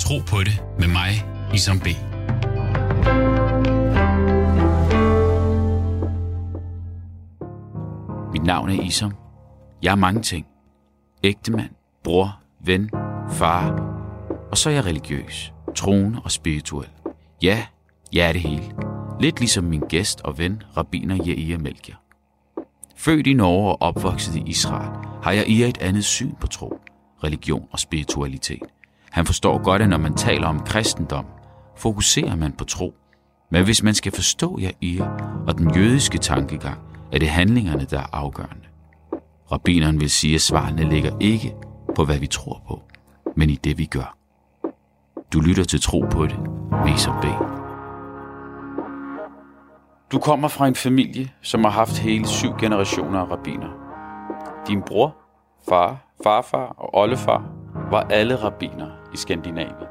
Tro på det med mig, Isam B. Mit navn er Isam. Jeg er mange ting. Ægtemand, bror, ven, far. Og så er jeg religiøs, troende og spirituel. Ja, jeg er det hele. Lidt ligesom min gæst og ven, Rabiner Jair Melchior. Født i Norge og opvokset i Israel, har jeg i et andet syn på tro, religion og spiritualitet. Han forstår godt, at når man taler om kristendom, fokuserer man på tro. Men hvis man skal forstå Jair og den jødiske tankegang, er det handlingerne, der er afgørende. Rabbineren vil sige, at svarene ligger ikke på, hvad vi tror på, men i det, vi gør. Du lytter til Tro på det, med B. Du kommer fra en familie, som har haft hele syv generationer af rabbiner. Din bror, far, farfar og oldefar var alle rabbiner i Skandinavien.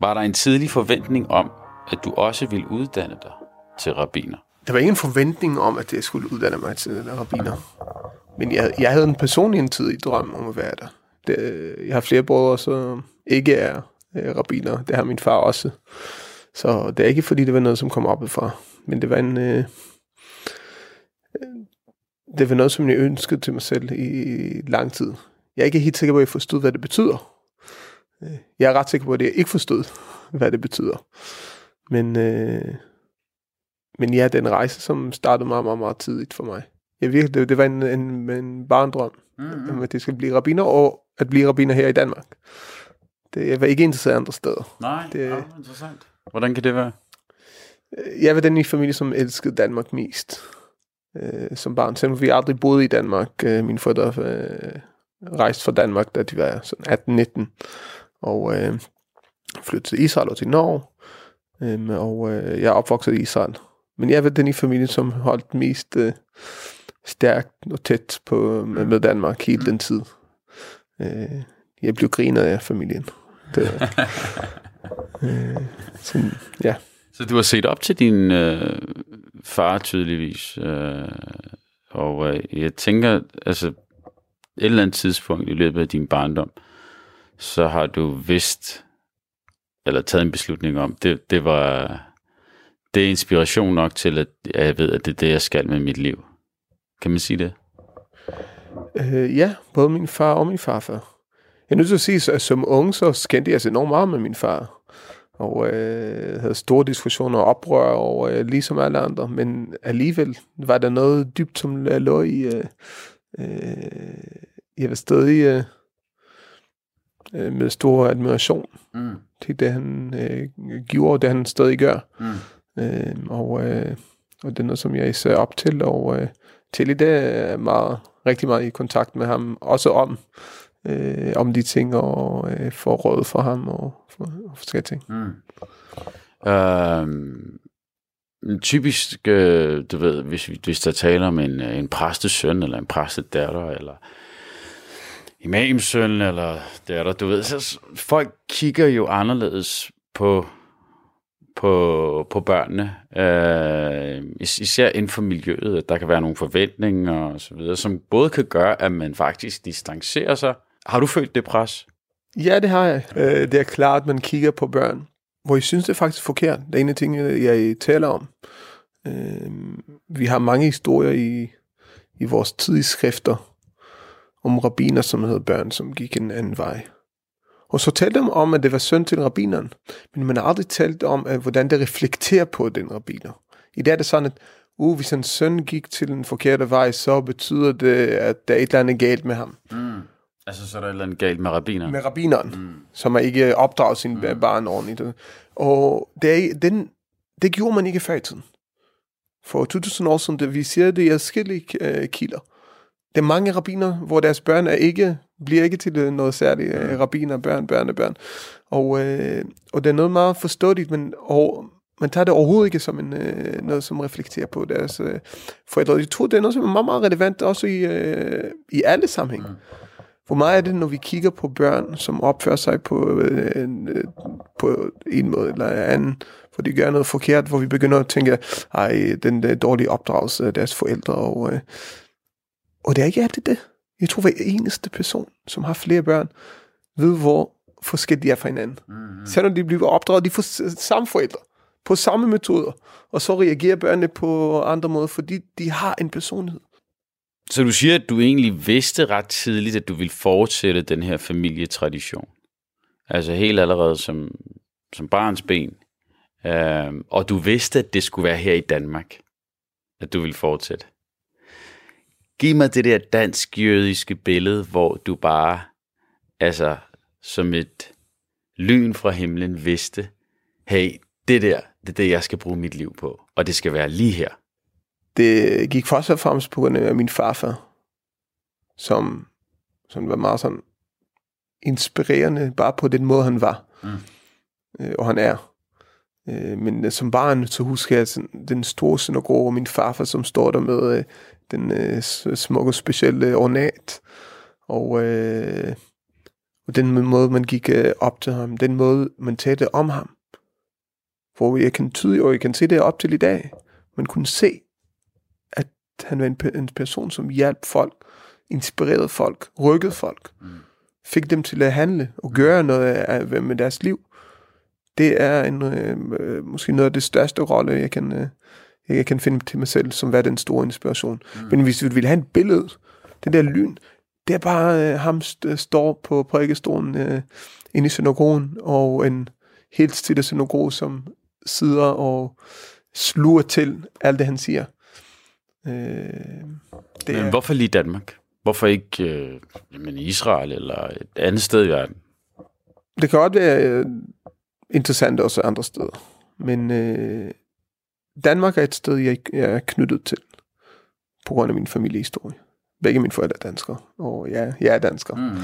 Var der en tidlig forventning om, at du også ville uddanne dig til rabiner? Der var ingen forventning om, at jeg skulle uddanne mig til rabiner. Men jeg, jeg havde en personlig en tid i drøm om at være der. Det, jeg har flere brødre, som ikke er øh, rabiner. Det har min far også. Så det er ikke fordi, det var noget, som kom op fra. Men det var en... Øh, øh, det var noget, som jeg ønskede til mig selv i lang tid. Jeg er ikke helt sikker på, at jeg forstod, hvad det betyder. Øh, jeg er ret sikker på, at jeg ikke forstod, hvad det betyder. Men, øh, men ja, den rejse, som startede meget, meget, meget tidligt for mig. Jeg virkelig, det, det var en, en, en barndrøm, mm-hmm. at det skal blive rabiner, og at blive rabiner her i Danmark. Det, jeg var ikke interesseret andre steder. Nej, det, ja, interessant. Hvordan kan det være? Øh, jeg var den i familie, som elskede Danmark mest øh, som barn. Selvom vi aldrig boede i Danmark. Øh, mine forældre øh, rejste fra Danmark, da de var sådan 18-19. Og øh, flyttede til Israel og til Norge. Øh, og øh, jeg er opvokset i Israel. Men jeg var den i familien, som holdt mest øh, stærkt og tæt på, med, med Danmark hele den tid. Øh, jeg blev grinet af familien. Det, øh, sådan, ja. Så du har set op til din øh, far tydeligvis, øh, og øh, jeg tænker, altså et eller andet tidspunkt i løbet af din barndom, så har du vidst, eller taget en beslutning om, det, det var, det er inspiration nok til, at jeg ved, at det er det, jeg skal med mit liv. Kan man sige det? Øh, ja, både min far og min farfar. Jeg er nødt til at sige, at som ung, så skændte jeg sig enormt meget med min far. Og øh, havde store diskussioner og oprør, og øh, ligesom alle andre. Men alligevel var der noget dybt, som lå i... Øh, øh, jeg var stadig øh, øh, med stor admiration mm. til det, han øh, gjorde, og det han stadig gør. Mm. Øh, og, øh, og det er noget, som jeg ser op til, og øh, til i dag er meget, rigtig meget i kontakt med ham, også om øh, om de ting, og øh, få råd for ham, og, for, og forskellige ting. Mm. Øhm, typisk, øh, du ved, hvis, hvis der taler om en, en præstesøn, eller en præstedatter, eller imamsøn, eller der du ved, så folk kigger jo anderledes på på, på børnene, øh, især inden for miljøet, at der kan være nogle forventninger og så videre, som både kan gøre, at man faktisk distancerer sig har du følt det pres? Ja, det har jeg. Øh, det er klart, at man kigger på børn, hvor jeg synes, det er faktisk forkert. Det er en af tingene, jeg taler om. Øh, vi har mange historier i, i vores tidsskrifter om rabiner, som hedder børn, som gik en anden vej. Og så talte de om, at det var synd til rabineren, men man har aldrig talt om, at, hvordan det reflekterer på den rabiner. I dag er det sådan, at uh, hvis en søn gik til en forkerte vej, så betyder det, at der er et eller andet galt med ham. Mm. Altså, så er der et eller andet galt med rabineren. Med rabineren, mm. som er ikke opdraget sin mm. barn ordentligt. Og det, den, det gjorde man ikke før i tiden. For 2000 år siden, det, vi siger, det er skille uh, kilder. Er mange rabiner, hvor deres børn er ikke, bliver ikke til noget særligt. Uh, mm. rabiner, børn, børn, børn. Og, uh, og det er noget meget forståeligt, men og, man tager det overhovedet ikke som en, uh, noget, som reflekterer på deres uh, forældre. Jeg tror, det er noget, som er meget, meget relevant også i, uh, i alle sammenhæng. Mm. Hvor meget er det, når vi kigger på børn, som opfører sig på, øh, en, øh, på en måde eller anden, hvor de gør noget forkert, hvor vi begynder at tænke, ej, den der dårlige opdragelse af deres forældre, og, øh, og det er ikke altid det. Jeg tror, hver eneste person, som har flere børn, ved, hvor forskellige de er fra hinanden. Mm-hmm. Selvom de bliver opdraget, de får samme forældre, på samme metoder, og så reagerer børnene på andre måder, fordi de har en personlighed. Så du siger, at du egentlig vidste ret tidligt, at du ville fortsætte den her familietradition. Altså helt allerede som, som barns ben. Øh, og du vidste, at det skulle være her i Danmark, at du ville fortsætte. Giv mig det der dansk-jødiske billede, hvor du bare, altså som et lyn fra himlen vidste, hey, det der, det er det, jeg skal bruge mit liv på, og det skal være lige her. Det gik først og fremmest på grund af min farfar, som, som var meget sådan inspirerende, bare på den måde, han var. Mm. Øh, og han er. Øh, men som barn, så husker jeg sådan, den store synagoge, og min farfar, som står der med øh, den øh, smukke, specielle ornat. Og, øh, og den måde, man gik øh, op til ham, den måde, man talte om ham. Hvor jeg kan tyde, og jeg kan se det op til i dag. Man kunne se, at han var en, en person, som hjalp folk, inspirerede folk, rykkede folk, mm. fik dem til at handle og gøre noget af, med deres liv. Det er en, øh, måske noget af det største rolle, jeg kan, øh, jeg kan finde til mig selv, som var den store inspiration. Mm. Men hvis vi vil have et billede, det der lyn, det er bare øh, ham st- står på prædikestolen øh, inde i synagogen, og en helt stille synagoge, som sidder og sluger til alt det, han siger. Øh, det Men er, hvorfor lige Danmark? Hvorfor ikke øh, jamen Israel eller et andet sted i verden? Det kan godt være øh, interessant også andre steder. Men øh, Danmark er et sted, jeg, jeg er knyttet til på grund af min familiehistorie. Begge mine forældre er danskere, og ja, jeg er dansker. Mm.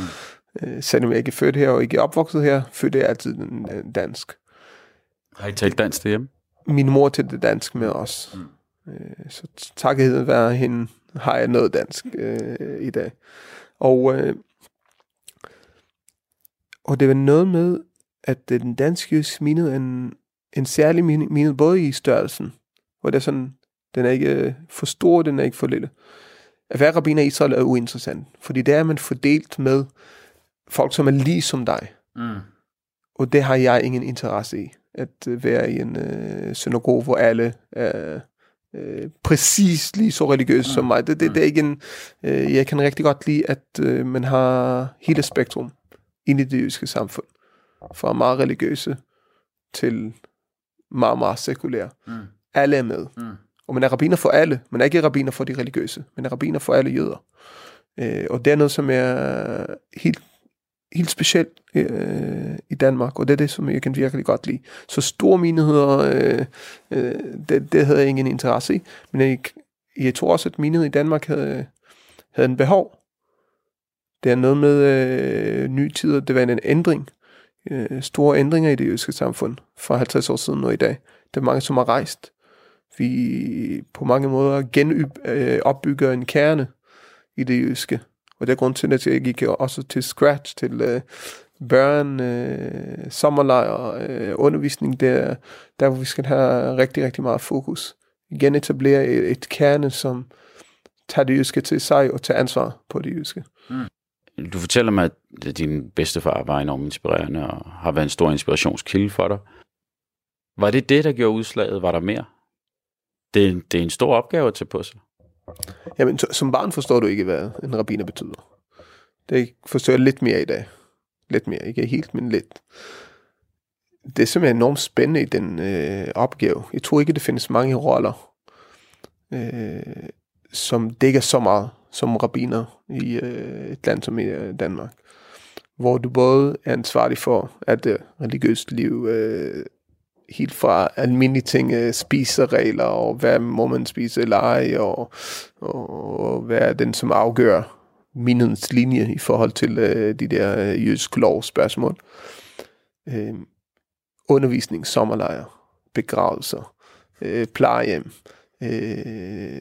Øh, selvom jeg ikke er født her og ikke er opvokset her, født jeg altid dansk. Har I talt dansk derhjemme? Min mor til det dansk med os. Mm. Øh, så takket være hende, har jeg noget dansk øh, i dag. Og, øh, og det var noget med, at den danske sminede en, en særlig minede, både i størrelsen, hvor det er sådan, den er ikke øh, for stor, den er ikke for lille. At være rabbiner i Israel er uinteressant, fordi der er man fordelt med folk, som er lige som dig. Mm. Og det har jeg ingen interesse i, at øh, være i en øh, synagoge, hvor alle er øh, præcis lige så religiøse mm. som mig. Det, det, mm. det er ikke en, øh, jeg kan rigtig godt lide, at øh, man har hele spektrum ind i det jødiske samfund. Fra meget religiøse til meget, meget sekulære. Mm. Alle er med. Mm. Og man er rabiner for alle. Man er ikke rabiner for de religiøse. Man er rabiner for alle jøder. Øh, og det er noget, som er helt, helt specielt øh, i Danmark, og det er det, som jeg kan virkelig godt lide. Så store menigheder, øh, øh, det, det havde jeg ingen interesse i, men jeg, jeg tror også, at menighed i Danmark havde, havde en behov. Det er noget med øh, nye tider, det var en ændring, øh, store ændringer i det jødiske samfund fra 50 år siden og i dag. Det er mange, som har rejst vi på mange måder genopbygger øh, en kerne i det jyske. Og det er grund til, at jeg gik også til scratch, til øh, børn, øh, sommerlejr, øh, undervisning, der, der hvor vi skal have rigtig, rigtig meget fokus. Igen etablere et, et kerne, som tager det jyske til sig og tager ansvar på det jyske. Mm. Du fortæller mig, at din bedstefar var enormt inspirerende og har været en stor inspirationskilde for dig. Var det det, der gjorde udslaget? Var der mere? Det, det er en stor opgave at tage på sig. Jamen, som barn forstår du ikke, hvad en rabbiner betyder. Det forstår jeg lidt mere i dag. Lidt mere, ikke helt, men lidt. Det er simpelthen enormt spændende i den øh, opgave. Jeg tror ikke, det findes mange roller, øh, som dækker så meget som rabbiner i øh, et land som i øh, Danmark. Hvor du både er ansvarlig for, at øh, det religiøse liv øh, helt fra almindelige ting, øh, spiseregler, og hvad må man spise eller ej, og, og hvad er den, som afgør minens linje i forhold til øh, de der øh, jødiske lovspørgsmål. Øh, undervisning, sommerlejre, begravelser, øh, plejehjem, øh,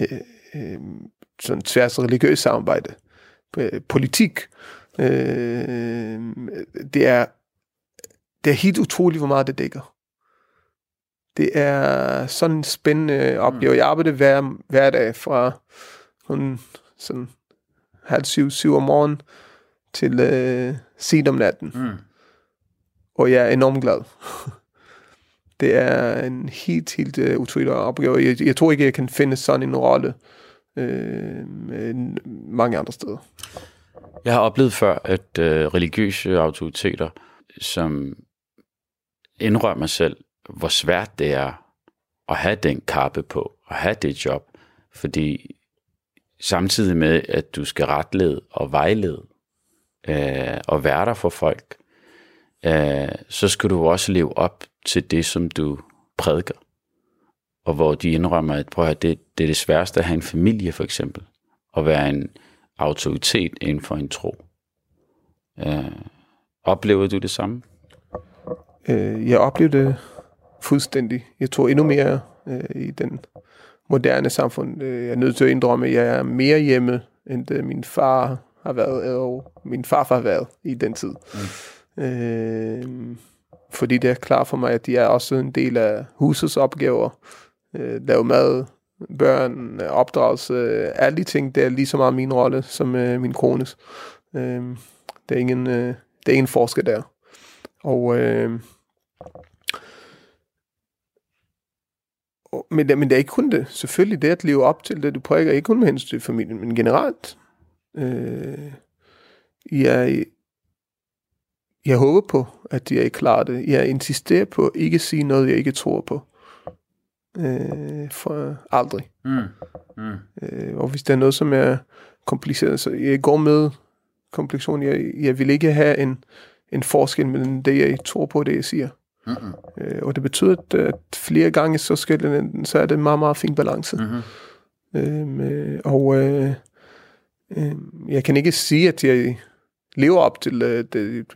øh, øh, sådan tværs religiøs samarbejde, øh, politik. Øh, det er det er helt utroligt, hvor meget det dækker. Det er sådan en spændende opgave. Jeg arbejder hver, hver dag fra sådan, sådan halv syv, syv om morgenen til øh, sent om natten. Mm. og jeg er enormt glad. det er en helt, helt uh, utrolig opgave. Jeg, jeg tror ikke, jeg kan finde sådan en rolle øh, mange andre steder. Jeg har oplevet før, at øh, religiøse autoriteter, som indrømmer selv, hvor svært det er at have den kappe på, at have det job, fordi samtidig med, at du skal retlede og vejlede øh, og være der for folk, øh, så skal du også leve op til det, som du prædiker. Og hvor de indrømmer, at prøv at det, det er det sværeste at have en familie for eksempel, og være en autoritet inden for en tro. Øh, oplever du det samme? Øh, jeg oplevede det fuldstændig. Jeg tror endnu mere øh, i den moderne samfund. Øh, jeg er nødt til at indrømme, at jeg er mere hjemme, end det min far har været, og min farfar har været i den tid. Mm. Øh, fordi det er klart for mig, at de er også en del af husets opgaver. Øh, lave mad, børn, opdragelse, alle de ting, det er lige så meget min rolle som øh, min kones. Øh, der, er ingen, øh, der er ingen forskel der. Og, øh, men, men det er ikke kun det. Selvfølgelig det at leve op til det, du præger, ikke kun med hensyn til familien, men generelt. Øh, jeg, jeg håber på, at jeg klarer det. Jeg insisterer på at ikke sige noget, jeg ikke tror på. Øh, for aldrig. Mm. Mm. Øh, og hvis der er noget, som er kompliceret, så jeg går med komplikation. Jeg, jeg vil ikke have en, en forskel mellem det, jeg tror på, og det, jeg siger. Mm-hmm. Øh, og det betyder, at, at flere gange, så, skal det, så er det en meget, meget fin balance. Mm-hmm. Øh, og øh, øh, jeg kan ikke sige, at jeg lever op til øh, det.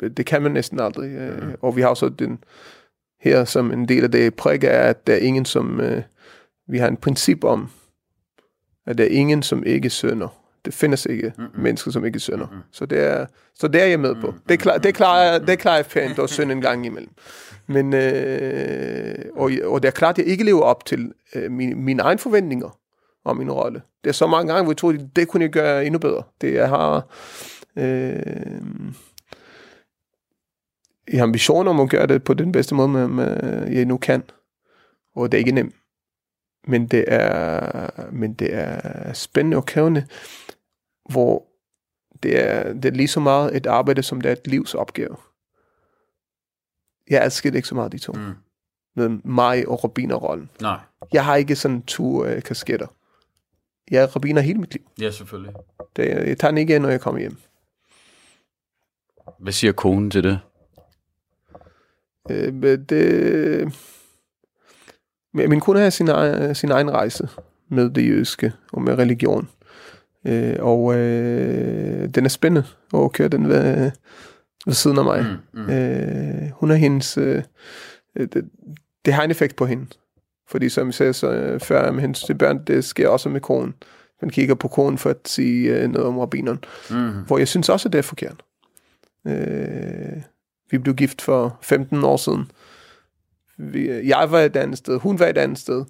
Det kan man næsten aldrig. Øh, mm-hmm. Og vi har også den her som en del af det prik er, at der er ingen, som... Øh, vi har en princip om, at der er ingen, som ikke sønder. Det findes ikke mm-hmm. mennesker, som ikke synder. Mm-hmm. Så, det er, så det er jeg med på. Det, klar, det, klarer, det klarer jeg pænt at synde en gang imellem. Men, øh, og, og det er klart, at jeg ikke lever op til øh, mine, mine egne forventninger om min rolle. Det er så mange gange, hvor jeg tror, at det kunne jeg gøre endnu bedre. Det jeg har... Øh, jeg har ambitioner om at gøre det på den bedste måde, med, med, jeg nu kan. Og det er ikke nemt. Men det er, men det er spændende og krævende, hvor det er, det er lige så meget et arbejde, som det er et livsopgave. Jeg elsker ikke så meget de to. Mm. Med mig og rabinerrollen. Nej. Jeg har ikke sådan to uh, kasketter. Jeg er rabiner hele mit liv. Ja, selvfølgelig. Det, jeg tager den ikke ind, når jeg kommer hjem. Hvad siger konen til det? Øh, det min kone har sin, egen, sin egen rejse med det jødiske og med religion. Øh, og øh, den er spændende at køre den ved, ved siden af mig. Mm, mm. Øh, hun er hendes... Øh, det, det har en effekt på hende. Fordi som jeg sagde så, øh, før med hendes til børn, det sker også med konen. Man kigger på konen for at sige øh, noget om rabbineren. Mm. Hvor jeg synes også, at det er forkert. Øh, vi blev gift for 15 år siden. Vi, jeg var et andet sted, hun var et andet sted.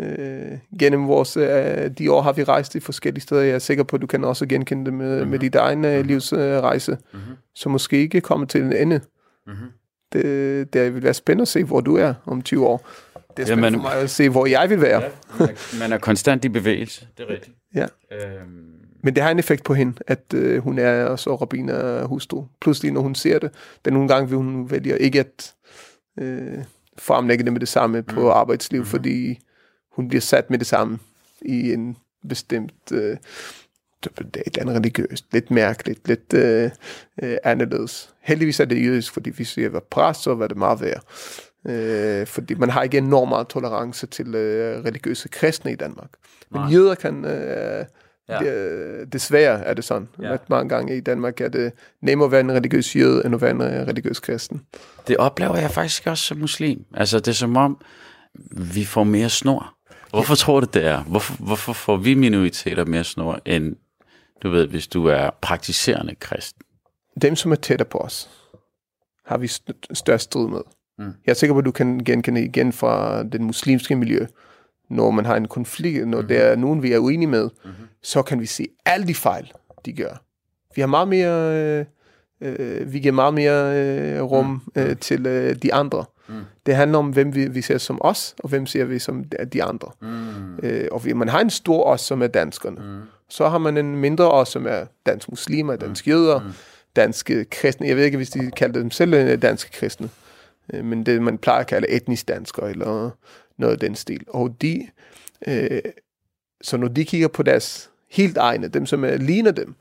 Øh, gennem vores, øh, de år har vi rejst i forskellige steder. Jeg er sikker på, at du kan også genkende det med, mm-hmm. med dit egen mm-hmm. livsrejse, mm-hmm. som måske ikke kommer til en ende. Mm-hmm. Det, det vil være spændende at se, hvor du er om 20 år. Det er spændende ja, man, for mig at se, hvor jeg vil være. Ja, man, er, man er konstant i bevægelse, det er rigtigt. ja. Øhm. Men det har en effekt på hende, at øh, hun er så rabiner hustru. Pludselig, når hun ser det, den nogle gange vil hun vælge ikke at øh, fremlægge det med det samme på mm. arbejdsliv, mm. fordi hun bliver sat med det samme i en bestemt øh, det er et eller andet religiøst, lidt mærkeligt, lidt øh, øh, anderledes. Heldigvis er det jødisk, fordi hvis jeg var præst, så var det meget værd. Øh, fordi man har ikke enormt meget tolerance til øh, religiøse kristne i Danmark. Men Nej. jøder kan... Øh, Ja. Det, desværre er det sådan, ja. at mange gange i Danmark er det nemmere at være en religiøs jøde, end at være en religiøs kristen. Det oplever jeg faktisk også som muslim. Altså det er som om, vi får mere snor. Hvorfor tror du det er? Hvorfor, hvorfor får vi minoriteter mere snor, end du ved, hvis du er praktiserende kristen? Dem, som er tættere på os, har vi størst strid med. Mm. Jeg er sikker på, at du kan genkende igen fra den muslimske miljø. Når man har en konflikt, når mm-hmm. der er nogen, vi er uenige med, mm-hmm. så kan vi se alle de fejl, de gør. Vi har meget mere øh, øh, vi giver meget mere øh, rum Mm. øh, til øh, de andre. Mm. Det handler om, hvem vi, vi ser som os, og hvem ser vi som de- andre. Mm. Øh, og man har en stor os, som er danskerne. Mm. Så har man en mindre os, som er dansk muslimer, dansk jøder, Mm. danske kristne. Jeg ved ikke, hvis de kalder dem selv øh, danske kristne. Øh, men det, man plejer at kalde etnisk danskere, eller noget af den stil. Og de, øh, så når de kigger på deres helt egne, dem som er, ligner dem, øh,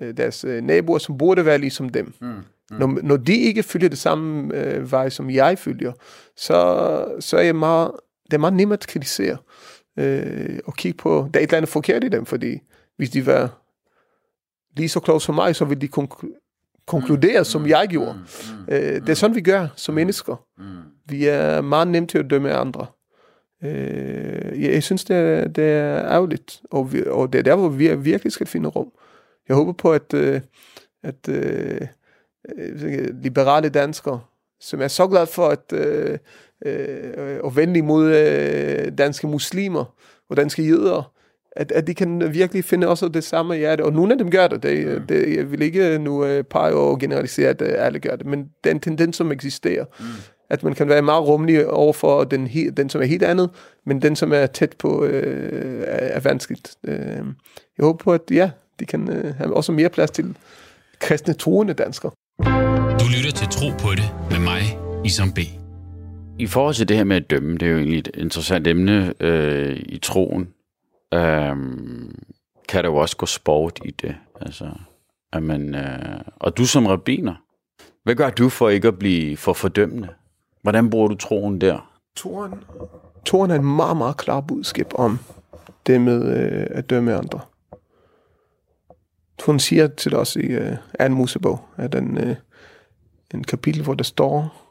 deres øh, naboer, som burde være ligesom dem, Mm. når, når de ikke følger det samme øh, vej, som jeg følger, så, så er jeg meget, det er meget nemt at kritisere øh, og kigge på, der er et eller andet forkert i dem, fordi hvis de var lige så kloge som mig, så ville de konk- konkludere, som jeg gjorde. Mm. Øh, det er sådan, vi gør som mennesker. Mm. Vi er meget nemt til at dømme andre. Øh, jeg, jeg synes, det er, det er ærgerligt, og, vi, og det er der, hvor vi virkelig skal finde rum. Jeg håber på, at, øh, at øh, øh, liberale danskere, som er så glade for at, øh, øh, at vende imod øh, danske muslimer og danske jøder, at, at de kan virkelig finde også det samme hjerte. Og nogle af dem gør det. det, det jeg vil ikke nu øh, pege og generalisere, at øh, alle gør det, men den tendens, som eksisterer, Mm. at man kan være meget rummelig over for den, den som er helt andet, men den, som er tæt på, øh, er, er vanskeligt. Øh, jeg håber på, at ja, de kan øh, have også mere plads til kristne troende danskere. Du lytter til Tro på det med mig, Isam B. I forhold til det her med at dømme, det er jo egentlig et interessant emne øh, i troen. Øhm, kan der jo også gå sport i det. Altså, at man, øh, og du som rabiner, hvad gør du for ikke at blive for fordømmende? Hvordan bruger du troen der? Toren, Toren er en meget, meget klar budskab om det med øh, at dømme andre. Toren siger til os i øh, Anden Mosebog, at den, øh, en kapitel, hvor der står,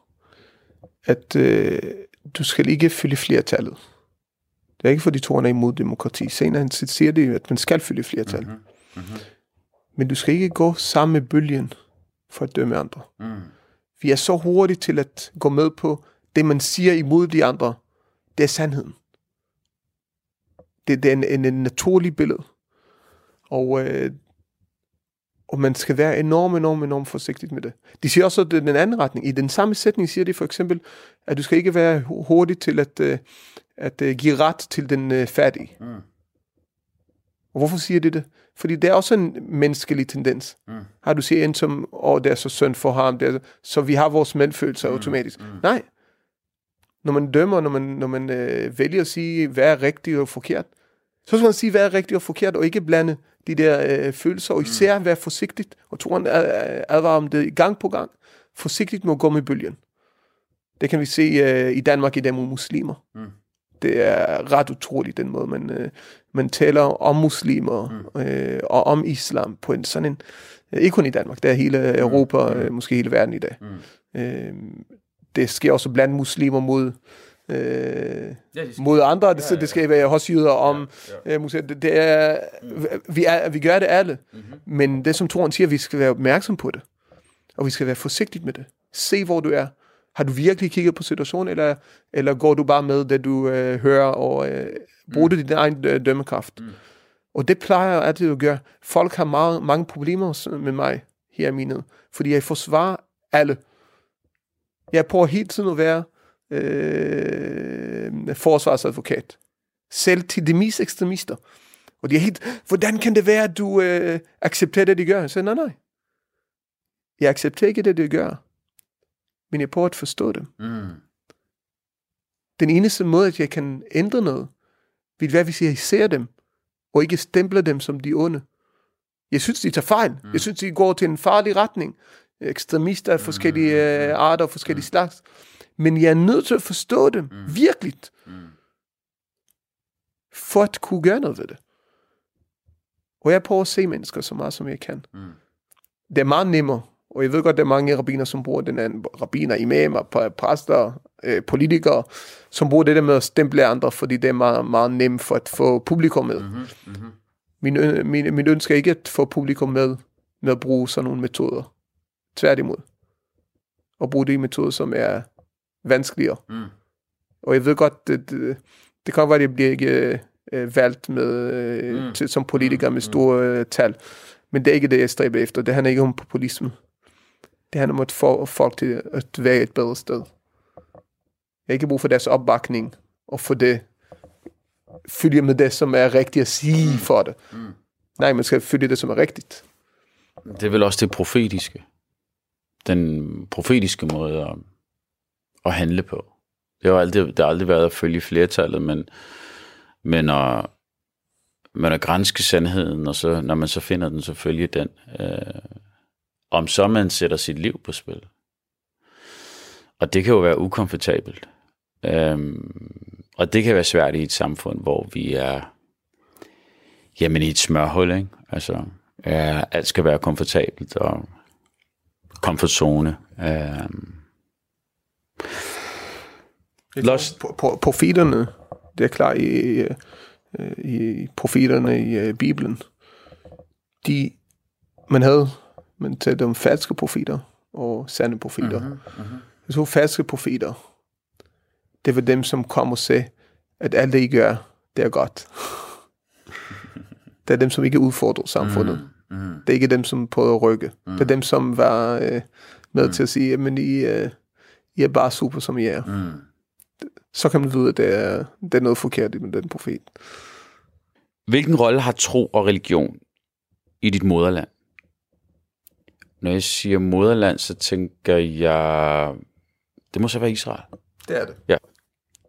at øh, du skal ikke følge flertallet. Det er ikke, fordi Toren er imod demokrati. Senere siger det, at man skal følge flertallet. Mhm. Mhm. Men du skal ikke gå sammen med bølgen for at dømme andre. Mm. Vi er så hurtige til at gå med på det, man siger imod de andre. Det er sandheden. Det, det er en, en, en naturlig billede. Og, øh, og man skal være enormt, enormt, enormt forsigtig med det. De siger også, at det er den anden retning. I den samme sætning siger de for eksempel, at du skal ikke være hu- hurtig til at, øh, at øh, give ret til den øh, fattige. Mm. Og hvorfor siger de det? Fordi det er også en menneskelig tendens. Mm. Har du set en som, åh, oh, det er så synd for ham, det er, så- så vi har vores medfølelse Mm, automatisk. mm. Nej. Når man dømmer, når man, når man øh, vælger at sige, hvad er rigtigt og forkert, så skal man sige, hvad er rigtigt og forkert, og ikke blande de der øh, følelser, og især være forsigtigt, og Toren advarer om det gang på gang, forsigtigt med at gå med bølgen. Det kan vi se øh, i Danmark i dag mod muslimer. Mm. Det er ret utroligt, den måde, man, øh, man taler om muslimer mm. øh, og om islam på en sådan en, øh, ikke kun i Danmark, det er hele Europa, Mm. øh, måske hele verden i dag. Mm. Øh, det sker også blandt muslimer mod, øh, Ja, det mod andre, det, Ja, ja, det skal være hos jøder om ja. øh, muslimer. Det, det er, vi, er, vi gør det alle, Mhm. men det som Toren siger, vi skal være opmærksom på det, og vi skal være forsigtige med det. Se, hvor du er. Har du virkelig kigget på situationen, eller, eller går du bare med det, du øh, hører, og øh, bruger du din egen øh, dømmekraft? Mm. Og det plejer jeg altid at gøre. Folk har meget, mange problemer med mig her i minet, fordi jeg forsvarer alle. Jeg prøver hele tiden at være øh, forsvarsadvokat. Selv til de mest ekstremister. Og de er helt, hvordan kan det være, at du øh, accepterer det, de gør? Jeg siger, nej, nej. Jeg accepterer ikke det, de gør. Men jeg prøver at forstå dem. Mm. Den eneste måde, at jeg kan ændre noget, vil være, hvis jeg ser dem, og ikke stempler dem som de onde. Jeg synes, de tager fejl. Mm. Jeg synes, de går til en farlig retning. Ekstremister af forskellige øh, arter og forskellige slags. Men jeg er nødt til at forstå dem, mm. virkelig, Mm. for at kunne gøre noget ved det. Og jeg prøver at se mennesker så meget, som jeg kan. Mm. Det er meget nemmere, og jeg ved godt, der er mange rabbiner, som bruger den anden, rabbiner, imamer, præ- præster, øh, politikere, som bruger det der med at stemple andre, fordi det er meget, meget nemt for at få publikum med. Mhm. Mhm. Min, min, min ønske er ikke at få publikum med, med at bruge sådan nogle metoder. Tværtimod. Og bruge de metoder, som er vanskeligere. Mm. Og jeg ved godt, det, det, det kan være, at jeg bliver ikke øh, valgt med, øh, Mm. til, som politiker Mm. med store øh, tal. Men det er ikke det, jeg stræber efter. Det handler ikke om populisme. Det handler om at få folk til at være et bedre sted. Jeg har ikke brug for deres opbakning, og for det følge med det, som er rigtigt at sige for det. Mm. Nej, man skal følge det, som er rigtigt. Det er vel også det profetiske. Den profetiske måde at, at handle på. Det har, aldrig, det har aldrig været at følge flertallet, men, men at, men at grænske sandheden, og så, når man så finder den, så følge den. Øh, om så man sætter sit liv på spil. Og det kan jo være ukomfortabelt. Øhm, og det kan være svært i et samfund, hvor vi er jamen i et smørhul, ikke? Altså, øh, alt skal være komfortabelt og komfortzone. Øhm. Los... Profeterne, det er klart i, øh, i profeterne i uh, Bibelen, de, man havde, man talte om falske profeter og sande profeter. Mm-hmm, mm-hmm. Så falske profeter, det var dem, som kom og sagde, at alt det, I gør, det er godt. det er dem, som ikke udfordrer samfundet. Mm, mm. Det er ikke dem, som prøver at rykke. Mm. Det er dem, som var øh, med mm. til at sige, at I, øh, I er bare super, som I er. Mm. Så kan man vide, at det er, det er noget forkert med den profet. Hvilken rolle har tro og religion i dit moderland? Når jeg siger moderland, så tænker jeg, det må så være Israel. Det er det. Ja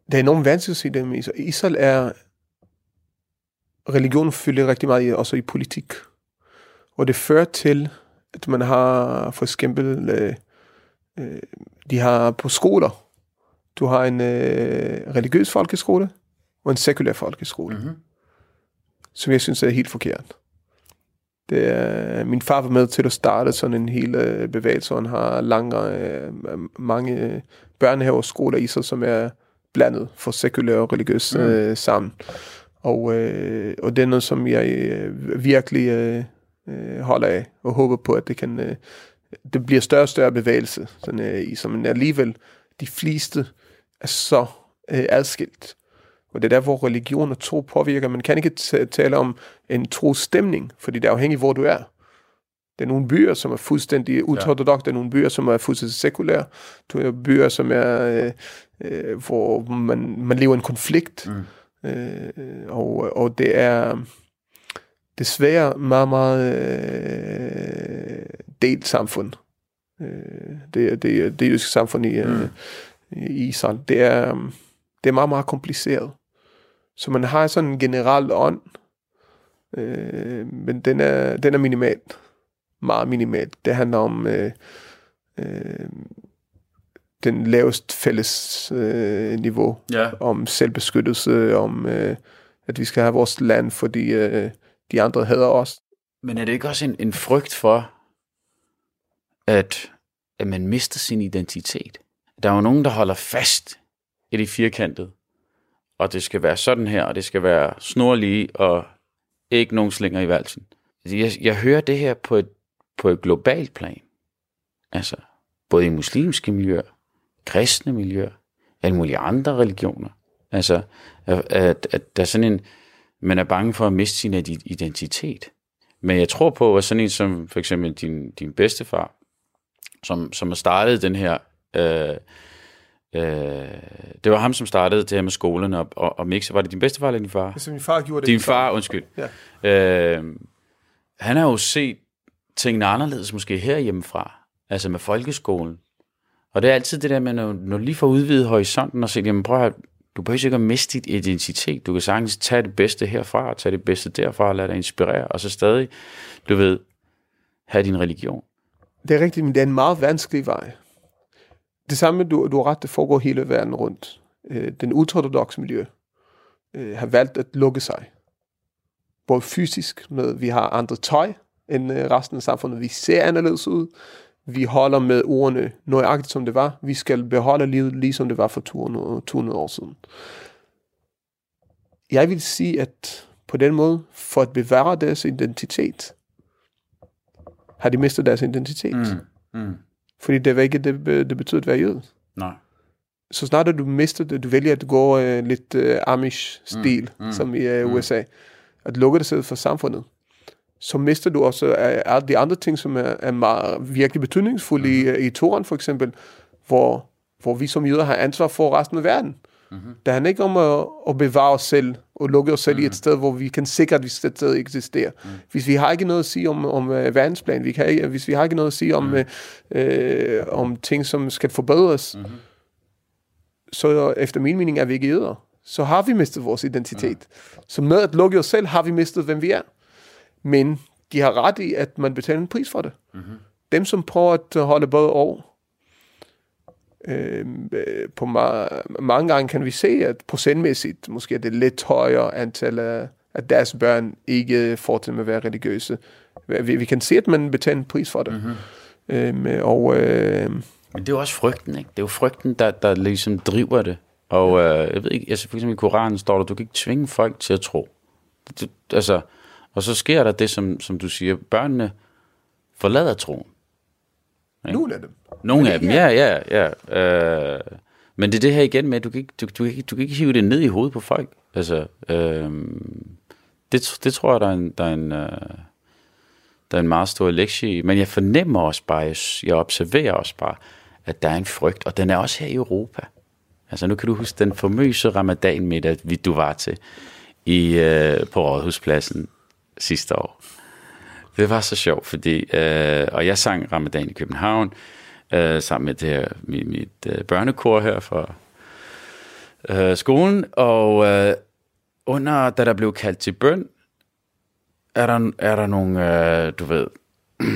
det er enormt vanskeligt at se det med Israel. Israel er, religion fylder rigtig meget i, også i politik. Og det fører til, at man har for eksempel, øh, øh, de har på skoler, du har en øh, religiøs folkeskole og en sekulær folkeskole, mm-hmm. som jeg synes er helt forkert. Det er, min far var med til at starte sådan en hel øh, bevægelse, og han har lange, øh, mange børnehaver og skoler i sig, som er blandet for sekulær og religiøs mm. øh, sammen. Og, øh, og det er noget, som jeg øh, virkelig øh, øh, holder af, og håber på, at det kan øh, det bliver større og større bevægelse, sådan, øh, i, som alligevel de fleste er så øh, adskilt. Og det er der, hvor religion og tro påvirker. Man kan ikke tale om en trostemning, fordi det er afhængigt, hvor du er. Det er nogle byer, som er fuldstændig utortodox, ja. det er nogle byer, som er fuldstændig sekulære. Du har byer, som er, øh, øh, hvor man, man lever en konflikt. Mm. Øh, og, og det er desværre meget, meget øh, delt samfund. Øh, det, det, det jødiske samfund i, øh, mm. i Israel. Det er, det er meget, meget kompliceret. Så man har sådan en generel ånd, øh, men den er, den er minimal meget minimalt. Det handler om øh, øh, den lavest fælles øh, niveau, ja. om selvbeskyttelse, om øh, at vi skal have vores land, fordi øh, de andre hader os. Men er det ikke også en, en frygt for, at, at man mister sin identitet? Der er jo nogen, der holder fast i det firkantede, og det skal være sådan her, og det skal være snorlige, og ikke nogen slinger i valsen. Altså, jeg, jeg hører det her på et på et globalt plan. Altså, både i muslimske miljøer, kristne miljøer, alle mulige andre religioner. Altså, at, at der er sådan en, man er bange for at miste sin identitet. Men jeg tror på, at sådan en som for eksempel din, din bedstefar, som, som har startet den her, øh, øh, det var ham, som startede det her med skolerne og, og, og mixe. Var det din bedstefar eller din far? Det er min far gjorde det. Din far, undskyld. Ja. Øh, han har jo set tingene anderledes måske herhjemmefra, altså med folkeskolen. Og det er altid det der med, når, når lige får udvidet horisonten og se, jamen prøv at du behøver ikke at miste dit identitet. Du kan sagtens tage det bedste herfra, og tage det bedste derfra, og lade dig inspirere, og så stadig, du ved, have din religion. Det er rigtigt, men det er en meget vanskelig vej. Det samme, du, du har ret, det foregår hele verden rundt. Øh, den ultraortodoxe miljø øh, har valgt at lukke sig. Både fysisk, med vi har andre tøj, end øh, resten af samfundet. Vi ser anderledes ud. Vi holder med ordene nøjagtigt, som det var. Vi skal beholde livet, ligesom det var for 200, 200 år siden. Jeg vil sige, at på den måde, for at bevare deres identitet, har de mistet deres identitet. Mm. Mm. Fordi det var ikke det, det betyder at være jøde. Nej. Så snart du mister det, du vælger at gå uh, lidt uh, Amish-stil, mm. Mm. som i uh, USA, at lukke det sig for samfundet, så mister du også øh, alle de andre ting, som er, er meget, virkelig betydningsfulde mm-hmm. i, i Toren for eksempel, hvor, hvor vi som jøder har ansvar for resten af verden. Mm-hmm. Det handler ikke om at, at bevare os selv og lukke os selv mm-hmm. i et mhm. sted, hvor vi kan sikre, at vi stadig eksisterer. Mm. Hvis vi har ikke noget at sige om, om uh, verdensplan, vi kan ikke, hvis vi har ikke noget at sige om, mm. uh, om ting, som skal forbedres, mm-hmm. så efter min mening er vi ikke jøder. Så har vi mistet vores identitet. Mm. Så med at lukke os selv, har vi mistet, hvem vi er. Men de har ret i, at man betaler en pris for det. Mm-hmm. Dem, som prøver at holde både over, øh, på ma- mange gange kan vi se, at procentmæssigt måske er det lidt højere antal af, at deres børn ikke fortsætter med at være religiøse. Vi, vi kan se, at man betaler en pris for det. Mm-hmm. Øhm, og, øh, Men det er jo også frygten, ikke? Det er jo frygten, der, der ligesom driver det. Og øh, jeg ved ikke, altså for eksempel i Koranen står der, du kan ikke tvinge folk til at tro. Det, altså, og så sker der det, som, som du siger, børnene forlader troen. Nogle af dem. Nogle af dem, ja, ja, ja. Øh, men det er det her igen med, at du kan, ikke, du, du, du kan ikke hive det ned i hovedet på folk. Altså, øh, det, det tror jeg, der er en, der er en, øh, der er en meget stor lektie i. Men jeg fornemmer også bare, jeg observerer også bare, at der er en frygt, og den er også her i Europa. Altså nu kan du huske den famøse ramadan middag, vi du var til i, øh, på Rådhuspladsen sidste år. Det var så sjovt, fordi, øh, og jeg sang Ramadan i København, øh, sammen med det her, mit, mit øh, børnekor her fra øh, skolen, og øh, under, da der blev kaldt til bøn, er der, er der nogle, øh, du ved,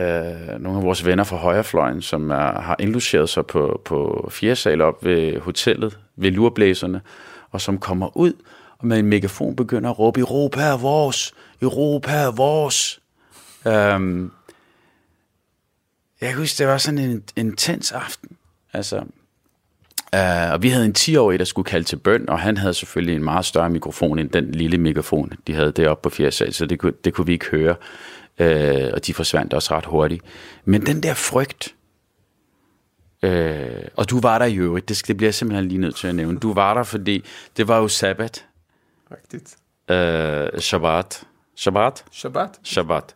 øh, nogle af vores venner fra højrefløjen, som er, har indlogeret sig på, på fjerde sal op ved hotellet, ved lurblæserne, og som kommer ud og med en megafon begynder at råbe, Europa er vores! Europa er vores! Um, jeg kan huske, det var sådan en intens aften. Altså, uh, og vi havde en 10-årig, der skulle kalde til bøn, og han havde selvfølgelig en meget større mikrofon end den lille mikrofon, de havde deroppe på fjerde sal, så det kunne, det kunne vi ikke høre. Uh, og de forsvandt også ret hurtigt. Men den der frygt, uh, og du var der i øvrigt, det, det bliver jeg simpelthen lige nødt til at nævne. Du var der, fordi det var jo sabbat. Rigtigt. Uh, Shabbat. Shabbat? Shabbat. Shabbat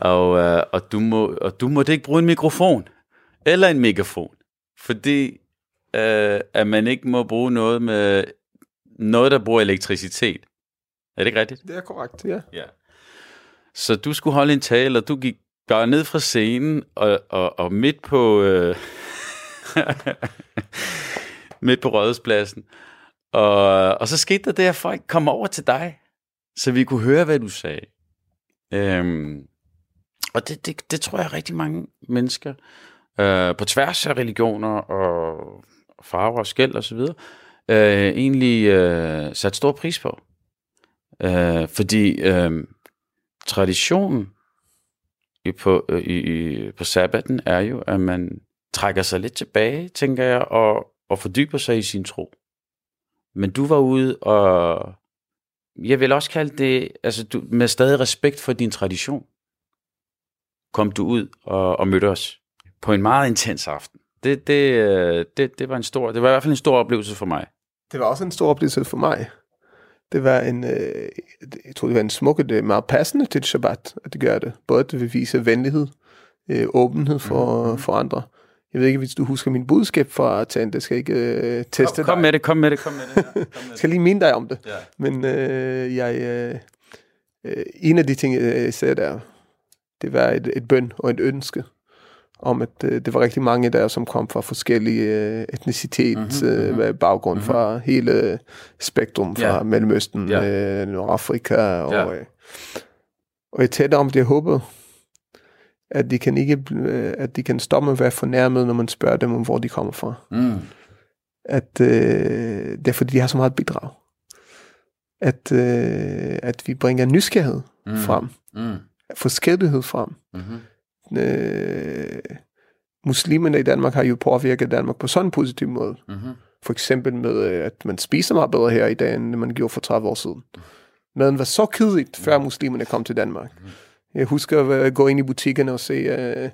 og, øh, og, du må, og du måtte ikke bruge en mikrofon eller en megafon, fordi øh, at man ikke må bruge noget med noget, der bruger elektricitet. Er det ikke rigtigt? Det er korrekt, ja. ja. Så du skulle holde en tale, og du gik bare ned fra scenen, og, og, og midt på... Øh, midt på Rådhuspladsen. Og, og så skete der det, at folk kom over til dig, så vi kunne høre, hvad du sagde. Øhm, og det, det, det tror jeg rigtig mange mennesker, øh, på tværs af religioner og farver og skæld osv., øh, egentlig øh, sat stor pris på. Øh, fordi øh, traditionen i, på, øh, i, på sabbaten er jo, at man trækker sig lidt tilbage, tænker jeg, og, og fordyber sig i sin tro. Men du var ude og, jeg vil også kalde det, altså du, med stadig respekt for din tradition kom du ud og, og mødte os på en meget intens aften. Det, det, øh, det, det var en stor, det var i hvert fald en stor oplevelse for mig. Det var også en stor oplevelse for mig. Det var en, øh, jeg tror det var en smuk, det er meget passende til Shabbat, at det gør det. Både at det vil vise venlighed, øh, åbenhed for, mm. for andre. Jeg ved ikke, hvis du husker min budskab fra Tan, det skal ikke øh, teste kom, kom dig. med det, kom med det, kom med det. Ja, kom med skal lige minde dig om det. Ja. Men øh, jeg, øh, øh, en af de ting, jeg sagde der, det var et, et bøn og et ønske om, at øh, det var rigtig mange der, som kom fra forskellige øh, etnicitet, mm-hmm, øh, med baggrund mm-hmm. fra hele spektrum, fra yeah. Mellemøsten, yeah. øh, Nordafrika, og, yeah. øh, og jeg talte om det, jeg håbede, at de kan ikke, øh, at de kan stoppe med at være fornærmet, når man spørger dem om, hvor de kommer fra. Mm. At øh, det er fordi, de har så meget bidrag. At, øh, at vi bringer nysgerrighed mm. frem. Mm forskellighed frem. Mm-hmm. Øh, muslimerne i Danmark har jo påvirket Danmark på sådan en positiv måde. Mm-hmm. For eksempel med, øh, at man spiser meget bedre her i dag, end man gjorde for 30 år siden. Men var så kedeligt, før muslimerne kom til Danmark. Mm-hmm. Jeg husker at gå ind i butikkerne og se, øh,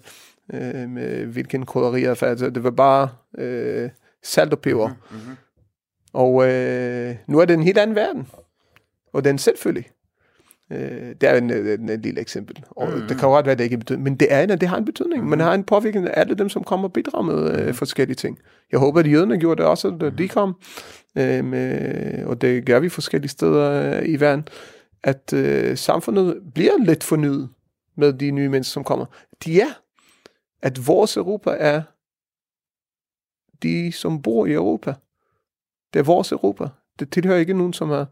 øh, med hvilken krydderier altså, det var bare øh, salt og peber. Mm-hmm. Og øh, nu er det en helt anden verden. Og den selvfølgelig. Øh, det er en, en, en lille eksempel. Og mm. det kan godt være, at det ikke betyder, men det er det har en betydning. Mm. Man har en påvirkning af alle dem, som kommer og bidrager med øh, forskellige ting. Jeg håber, at jøderne gjorde det også, da de kom. Øh, med, og det gør vi forskellige steder øh, i verden. At øh, samfundet bliver lidt fornyet med de nye mennesker, som kommer. De er, at vores Europa er de, som bor i Europa. Det er vores Europa. Det tilhører ikke nogen, som har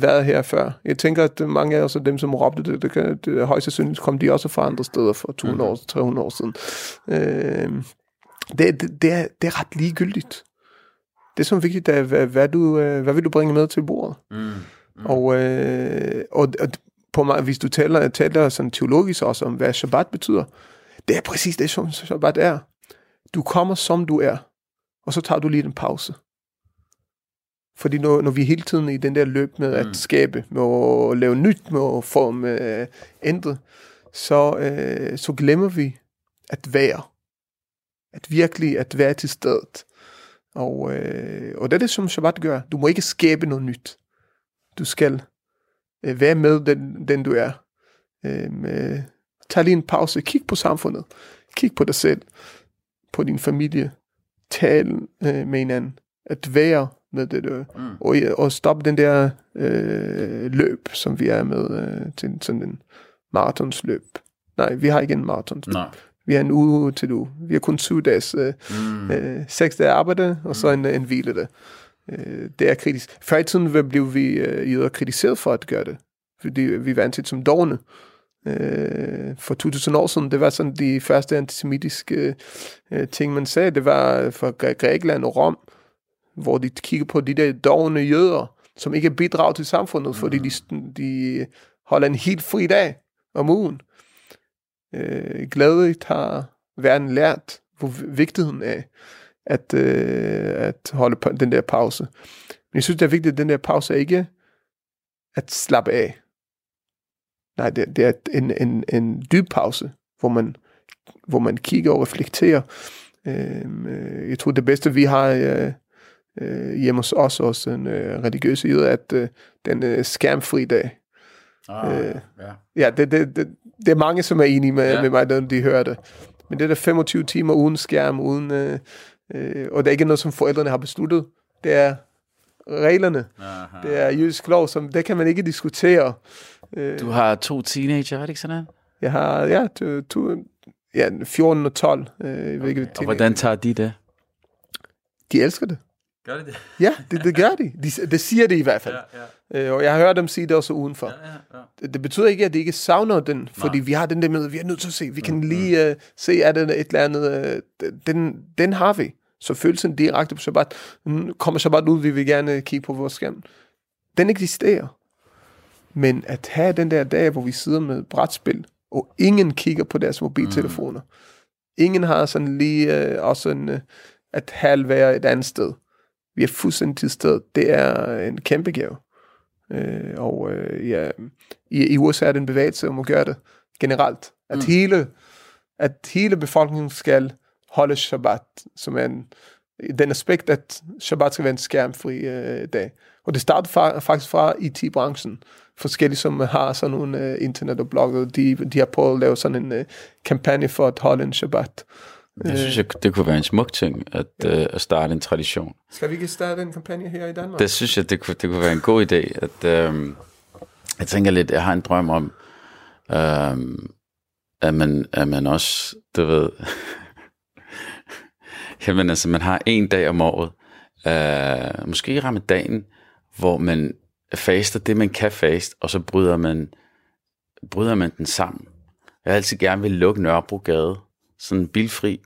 været her før. Jeg tænker, at mange af os dem, som råbte det, det, kan, det højst sandsynligt kom de også fra andre steder for 200 mm. år, 300 år siden. Øh, det, det, det, er, det er ret ligegyldigt. Det som er vigtigt er, hvad, hvad, du, øh, hvad vil du bringe med til bordet? Mm. Mm. Og, øh, og, og på mig, hvis du taler, taler sådan teologisk også om, hvad Shabbat betyder, det er præcis det, som Shabbat er. Du kommer, som du er, og så tager du lige en pause. Fordi når, når vi hele tiden i den der løb med at mm. skabe, med at lave nyt, med at forme, øh, ændre, så, øh, så glemmer vi at være. At virkelig at være til stedet. Og, øh, og det er det, som Shabbat gør. Du må ikke skabe noget nyt. Du skal øh, være med den, den du er. Øh, med, tag lige en pause. Kig på samfundet. Kig på dig selv. På din familie. Tal øh, med hinanden. At være med det der. Mm. Og, og stoppe den der øh, løb, som vi er med øh, til sådan en maratonsløb. Nej, vi har ikke en maratonsløb. Nej. Vi har en uge til du. Vi har kun syv dages, øh, mm. øh, seks dage arbejde, og så en, en hvile det. Øh, det er kritisk. Før i tiden blev vi øh, kritiseret for at gøre det, fordi vi var anset som dårne. Øh, for 2000 år siden, det var sådan de første antisemitiske øh, ting, man sagde. Det var for Grækenland og Rom, hvor de kigger på de der dogne jøder, som ikke bidrager til samfundet, mm. fordi de, de holder en helt fri dag om ugen. Øh, glædeligt har verden lært, hvor vigtigheden af at, øh, at holde den der pause. Men jeg synes, det er vigtigt, at den der pause er ikke at slappe af. Nej, det, det er en, en, en dyb pause, hvor man, hvor man kigger og reflekterer. Øhm, øh, jeg tror, det bedste, vi har øh, øh, hjemme hos os, hos en øh, religiøs jøde, at øh, den øh, skærmfri dag. Ah, øh, ja, ja det, det, det, det er mange, som er enige med, ja. med mig, når de hører det. Men det er der 25 timer uden skærm, uden, øh, øh, og det er ikke noget, som forældrene har besluttet. Det er reglerne. Aha. Det er jødisk lov, som det kan man ikke diskutere. Øh, du har to teenager, er det ikke sådan? Jeg har, ja, to, to, ja 14 og 12. Øh, okay. og hvordan tager de det? De elsker det. Gør de det? Ja, det, det gør de. de. Det siger de i hvert fald. Ja, ja. Øh, og jeg har hørt dem sige det også udenfor. Ja, ja, ja. Det, det betyder ikke, at de ikke savner den, fordi Nej. vi har den der med, vi er nødt til at se. Vi kan mm, lige uh, se, at det et eller andet. Uh, den, den har vi. Så følelsen direkte på Shabbat. Kommer Shabbat ud, vi vil gerne kigge på vores skærm. Den eksisterer. Men at have den der dag, hvor vi sidder med brætspil, og ingen kigger på deres mobiltelefoner. Mm. Ingen har sådan lige uh, også en, uh, at halv være et andet sted vi er fuldstændig til sted. Det er en kæmpe gave. Øh, og øh, ja, i, i USA er det en bevægelse om at gøre det generelt. At, mm. hele, at hele befolkningen skal holde Shabbat, som en, den aspekt, at Shabbat skal være en skærmfri øh, dag. Og det starter fra, faktisk fra IT-branchen. Forskellige, som har sådan nogle øh, internet og blogger, de, de har prøvet at lave sådan en øh, kampagne for at holde en Shabbat. Jeg synes, jeg, det kunne være en smuk ting at, ja. øh, at starte en tradition. Skal vi ikke starte en kampagne her i Danmark? Det synes jeg, det kunne, det kunne være en god idé. At, øh, jeg tænker lidt, jeg har en drøm om, øh, at, man, at man også, du ved, jamen altså, man har en dag om året, øh, måske i ramadan, hvor man faster det, man kan faste, og så bryder man, bryder man den sammen. Jeg har altid gerne vil lukke Nørrebrogade, sådan bilfri,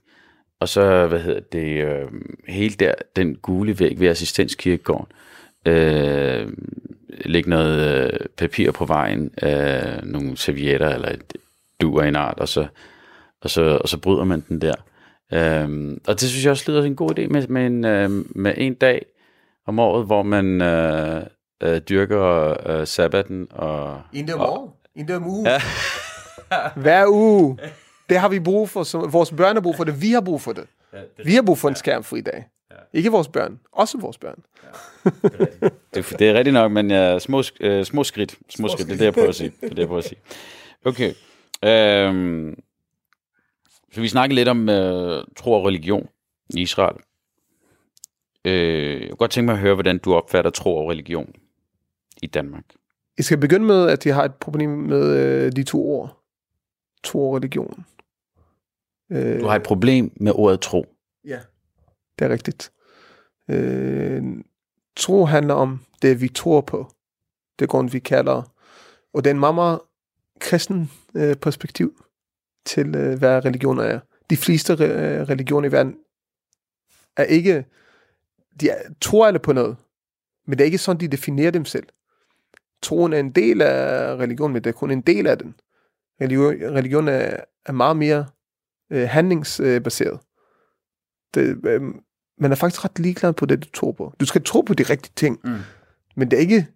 og så, hvad hedder det, øh, hele der, den gule væg ved assistenskirkegården, øh, lægge noget øh, papir på vejen, øh, nogle servietter eller et du en art, og så, og, så, og så bryder man den der. Øh, og det synes jeg også lyder en god idé med, med, en, øh, med en dag om året, hvor man øh, øh, dyrker øh, sabbaten. Og, en dag om året? En dag om ugen? Ja. Hver uge. Det har vi brug for, som, vores børn har brug for det, vi har brug for det. Ja, det vi har brug for en skærmfri dag. Ja. Ikke vores børn, også vores børn. Ja, det, er det er rigtigt nok, men ja, små, øh, små skridt. Små, små skridt, det er det, jeg prøver at sige. Det er det, jeg prøver at sige. Okay. Øhm, så vi snakker lidt om øh, tro og religion i Israel. Øh, jeg kunne godt tænke mig at høre, hvordan du opfatter tro og religion i Danmark. Jeg skal begynde med, at jeg har et problem med øh, de to ord. Tro og religion. Øh, du har et problem med ordet tro. Ja, det er rigtigt. Øh, tro handler om det, vi tror på. Det er grund, vi kalder. Og det er en meget, meget kristen øh, perspektiv til, øh, hvad religioner er. De fleste re- religioner i verden er ikke, de er, tror alle på noget, men det er ikke sådan, de definerer dem selv. Troen er en del af religion, men det er kun en del af den. Religion, religion er, er meget mere øh, handlingsbaseret. Det, øh, man er faktisk ret ligeglad på det, du tror på. Du skal tro på de rigtige ting, mm. men det er ikke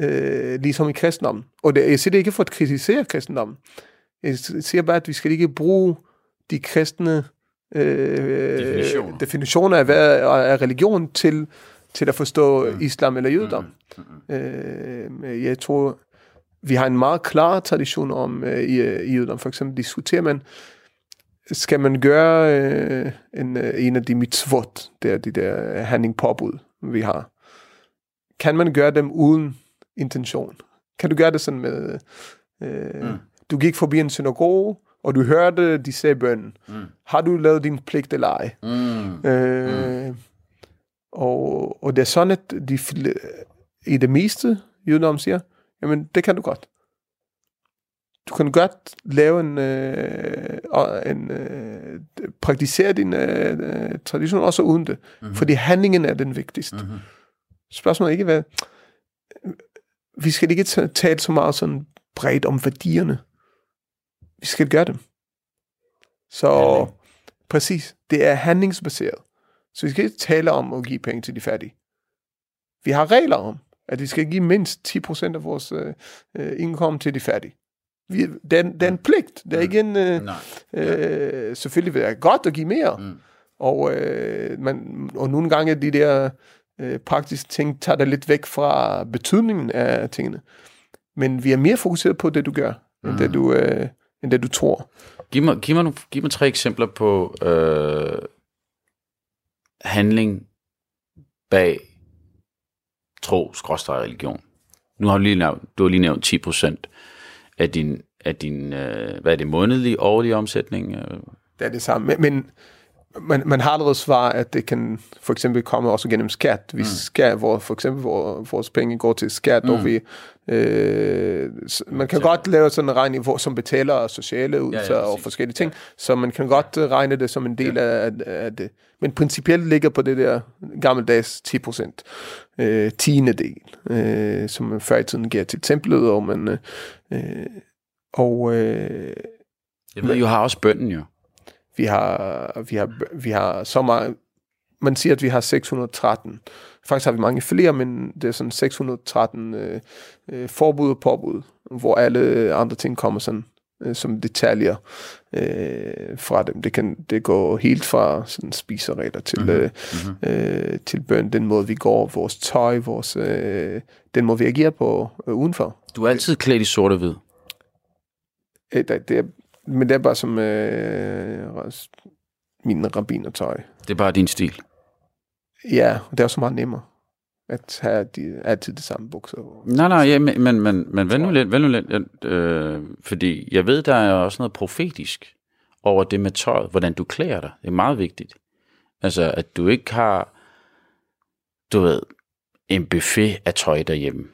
øh, ligesom i kristendommen. Og det, jeg siger det ikke for at kritisere kristendommen. Jeg siger bare, at vi skal ikke bruge de kristne øh, definitioner. definitioner af, hvad er religion til, til at forstå mm. islam eller jødedom. Mm. Mm. Øh, jeg tror, vi har en meget klar tradition om øh, i, i jødedom. For eksempel diskuterer man, skal man gøre øh, en, øh, en af de mitzvot, der de der handling påbud, vi har. Kan man gøre dem uden intention? Kan du gøre det sådan med, øh, mm. du gik forbi en synagoge, og du hørte, de sagde bønnen. Mm. Har du lavet din pligt eller ej? Mm. Øh, mm. Og, og det er sådan, at de, i det meste jødedom siger, jamen det kan du godt. Du kan godt lave en, øh, en øh, praktisere din øh, tradition også uden det, mm-hmm. fordi handlingen er den vigtigste. Mm-hmm. Spørgsmålet er ikke, hvad... Vi skal ikke tale så meget sådan bredt om værdierne. Vi skal gøre dem. Så Handling. præcis, det er handlingsbaseret. Så vi skal ikke tale om at give penge til de fattige. Vi har regler om, at vi skal give mindst 10% af vores øh, øh, indkomst til de fattige. Vi, det, er, det er en pligt. Det er mm. ikke en... Øh, øh, selvfølgelig vil det godt at give mere. Mm. Og, øh, man, og nogle gange de der øh, praktiske ting tager det lidt væk fra betydningen af tingene. Men vi er mere fokuseret på det, du gør, mm. end, det, du, øh, end det, du tror. Giv mig, giv mig, giv mig tre eksempler på øh, handling bag tro, skråstrej religion. Nu har du lige nævnt, du har lige nævnt 10 procent af din, af din øh, hvad er det, månedlige, årlige omsætning? Øh? Det er det samme, men, men man, man har allerede svar, at det kan for eksempel komme også gennem skat. Vi mm. skal, hvor for eksempel hvor vores penge går til skat, mm. og vi, øh, man kan ja. godt lave sådan en regning, hvor, som betaler sociale ydelser ja, ja, og forskellige ting, ja. så man kan godt øh, regne det som en del ja. af, af det. Men principielt ligger på det der gammeldags 10 procent, øh, tiende del, øh, som man før i tiden giver til templet, og man, øh, og øh, jeg ved, jo har også bønden jo. Vi har, vi har, vi har så meget, man siger, at vi har 613. Faktisk har vi mange flere, men det er sådan 613 øh, øh, forbud og påbud, hvor alle andre ting kommer sådan øh, som detaljer øh, fra dem. Det kan det går helt fra sådan spiseregler til mm-hmm. øh, mm-hmm. øh, til bøn, den måde vi går, vores tøj, vores øh, den måde vi agerer på øh, udenfor. Du er altid klædt i sort og hvid. Øh, det, det men det er bare som øh, min rabbinertøj. Det er bare din stil? Ja, det er også meget nemmere at have de, altid det samme bukser. Nej, nej, ja, men, men, men, men vend nu lidt, vend nu lidt øh, fordi jeg ved, der er også noget profetisk over det med tøjet, hvordan du klæder dig. Det er meget vigtigt. Altså, at du ikke har, du ved, en buffet af tøj derhjemme,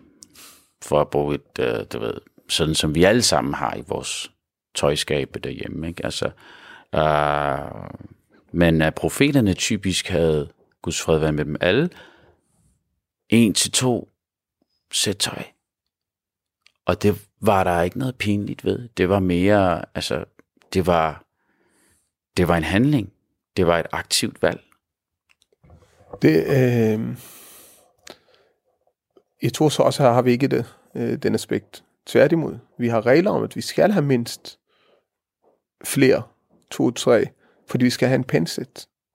for at bruge et, øh, du ved, sådan som vi alle sammen har i vores tøjskabe derhjemme. Ikke? Altså, øh, men at profeterne typisk havde, Guds fred være med dem alle, en til to sæt tøj. Og det var der ikke noget pinligt ved. Det var mere, altså, det var, det var en handling. Det var et aktivt valg. Det, øh, jeg tror så også, her har vi ikke det, øh, den aspekt. Tværtimod, vi har regler om, at vi skal have mindst flere, to, tre, fordi vi skal have en pensel